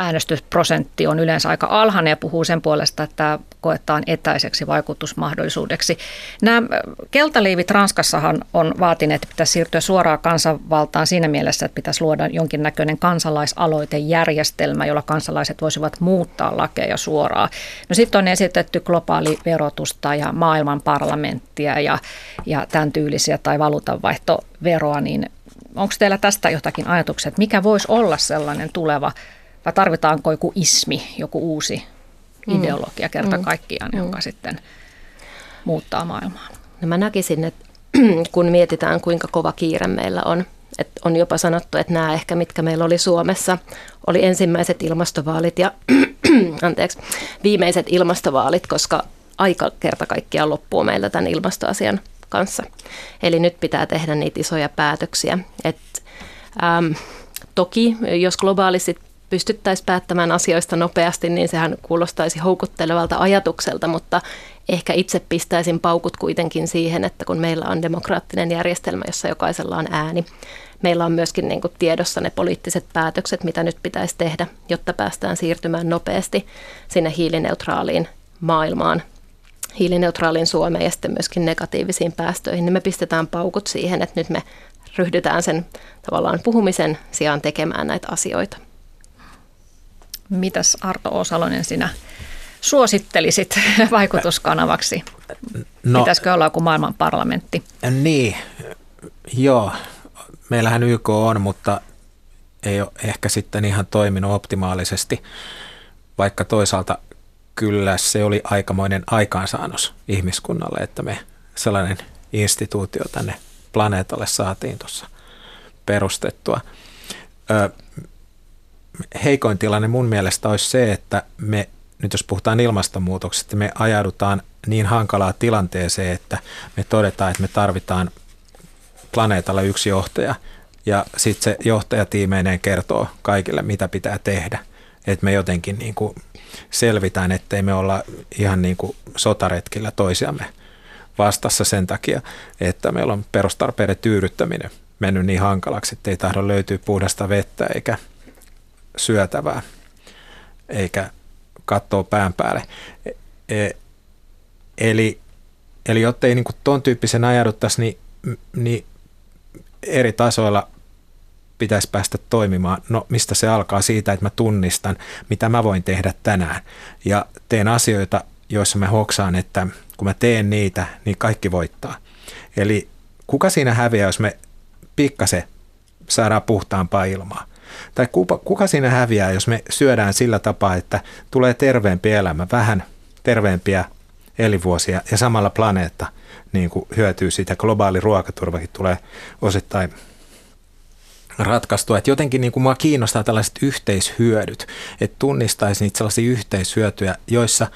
äänestysprosentti on yleensä aika alhainen ja puhuu sen puolesta, että koetaan etäiseksi vaikutusmahdollisuudeksi. Nämä keltaliivit Ranskassahan on vaatineet, että pitäisi siirtyä suoraan kansanvaltaan siinä mielessä, että pitäisi luoda jonkinnäköinen kansalaisaloitejärjestelmä, jolla kansalaiset voisivat muuttaa lakeja suoraan. No sitten on esitetty globaali verotusta ja maailman parlamenttia ja, ja tämän tyylisiä tai valuutanvaihtoveroa, niin onko teillä tästä jotakin ajatuksia, että mikä voisi olla sellainen tuleva vai tarvitaanko joku ismi, joku uusi mm. ideologia kerta mm. kaikkiaan, mm. joka sitten muuttaa maailmaa? No mä näkisin, että kun mietitään kuinka kova kiire meillä on, että on jopa sanottu, että nämä ehkä mitkä meillä oli Suomessa, oli ensimmäiset ilmastovaalit ja anteeksi, viimeiset ilmastovaalit, koska aika kerta kaikkiaan loppuu meillä tämän ilmastoasian kanssa. Eli nyt pitää tehdä niitä isoja päätöksiä. Et, äm, toki, jos globaalisti pystyttäisiin päättämään asioista nopeasti, niin sehän kuulostaisi houkuttelevalta ajatukselta, mutta ehkä itse pistäisin paukut kuitenkin siihen, että kun meillä on demokraattinen järjestelmä, jossa jokaisella on ääni, meillä on myöskin niin kuin tiedossa ne poliittiset päätökset, mitä nyt pitäisi tehdä, jotta päästään siirtymään nopeasti sinne hiilineutraaliin maailmaan, hiilineutraaliin Suomeen ja sitten myöskin negatiivisiin päästöihin, niin me pistetään paukut siihen, että nyt me ryhdytään sen tavallaan puhumisen sijaan tekemään näitä asioita. Mitäs Arto Osalonen sinä suosittelisit vaikutuskanavaksi? No, Pitäisikö olla joku maailman parlamentti? Niin, joo. Meillähän YK on, mutta ei ole ehkä sitten ihan toiminut optimaalisesti, vaikka toisaalta kyllä se oli aikamoinen aikaansaannos ihmiskunnalle, että me sellainen instituutio tänne planeetalle saatiin tuossa perustettua. Ö, heikoin tilanne mun mielestä olisi se, että me, nyt jos puhutaan ilmastonmuutoksesta, me ajaudutaan niin hankalaa tilanteeseen, että me todetaan, että me tarvitaan planeetalla yksi johtaja ja sitten se johtajatiimeineen kertoo kaikille, mitä pitää tehdä. Että me jotenkin niin kuin selvitään, ettei me olla ihan niin kuin sotaretkillä toisiamme vastassa sen takia, että meillä on perustarpeiden tyydyttäminen mennyt niin hankalaksi, että ei tahdo löytyä puhdasta vettä eikä syötävää, eikä katsoa pään päälle. E, eli, eli jottei niin tuon tyyppisen ajauduttaisi, niin, niin eri tasoilla pitäisi päästä toimimaan. No mistä se alkaa? Siitä, että mä tunnistan, mitä mä voin tehdä tänään. Ja teen asioita, joissa mä hoksaan, että kun mä teen niitä, niin kaikki voittaa. Eli kuka siinä häviää, jos me pikkasen saadaan puhtaampaa ilmaa? Tai kuka, kuka siinä häviää, jos me syödään sillä tapaa, että tulee terveempi elämä, vähän terveempiä elinvuosia ja samalla planeetta niin kuin hyötyy siitä. Globaali ruokaturvakin tulee osittain ratkaistua. Että jotenkin niin kuin mua kiinnostaa tällaiset yhteishyödyt, että tunnistaisin niitä sellaisia yhteishyötyjä, joissa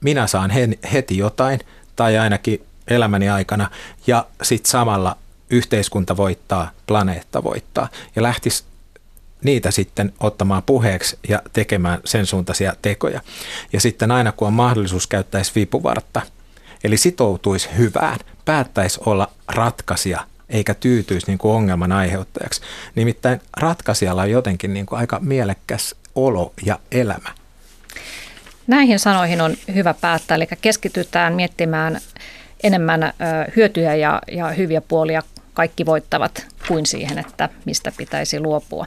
minä saan heti jotain tai ainakin elämäni aikana ja sitten samalla yhteiskunta voittaa, planeetta voittaa ja lähtisi niitä sitten ottamaan puheeksi ja tekemään sen suuntaisia tekoja. Ja sitten aina kun on mahdollisuus käyttäisi vipuvartta, eli sitoutuisi hyvään, päättäisi olla ratkaisija eikä tyytyisi niin kuin ongelman aiheuttajaksi. Nimittäin ratkaisijalla on jotenkin niin kuin aika mielekkäs olo ja elämä. Näihin sanoihin on hyvä päättää, eli keskitytään miettimään enemmän hyötyjä ja, ja hyviä puolia kaikki voittavat kuin siihen, että mistä pitäisi luopua.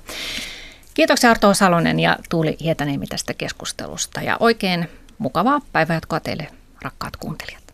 Kiitoksia Arto Salonen ja Tuuli Hietaniemi tästä keskustelusta ja oikein mukavaa päivänjatkoa teille rakkaat kuuntelijat.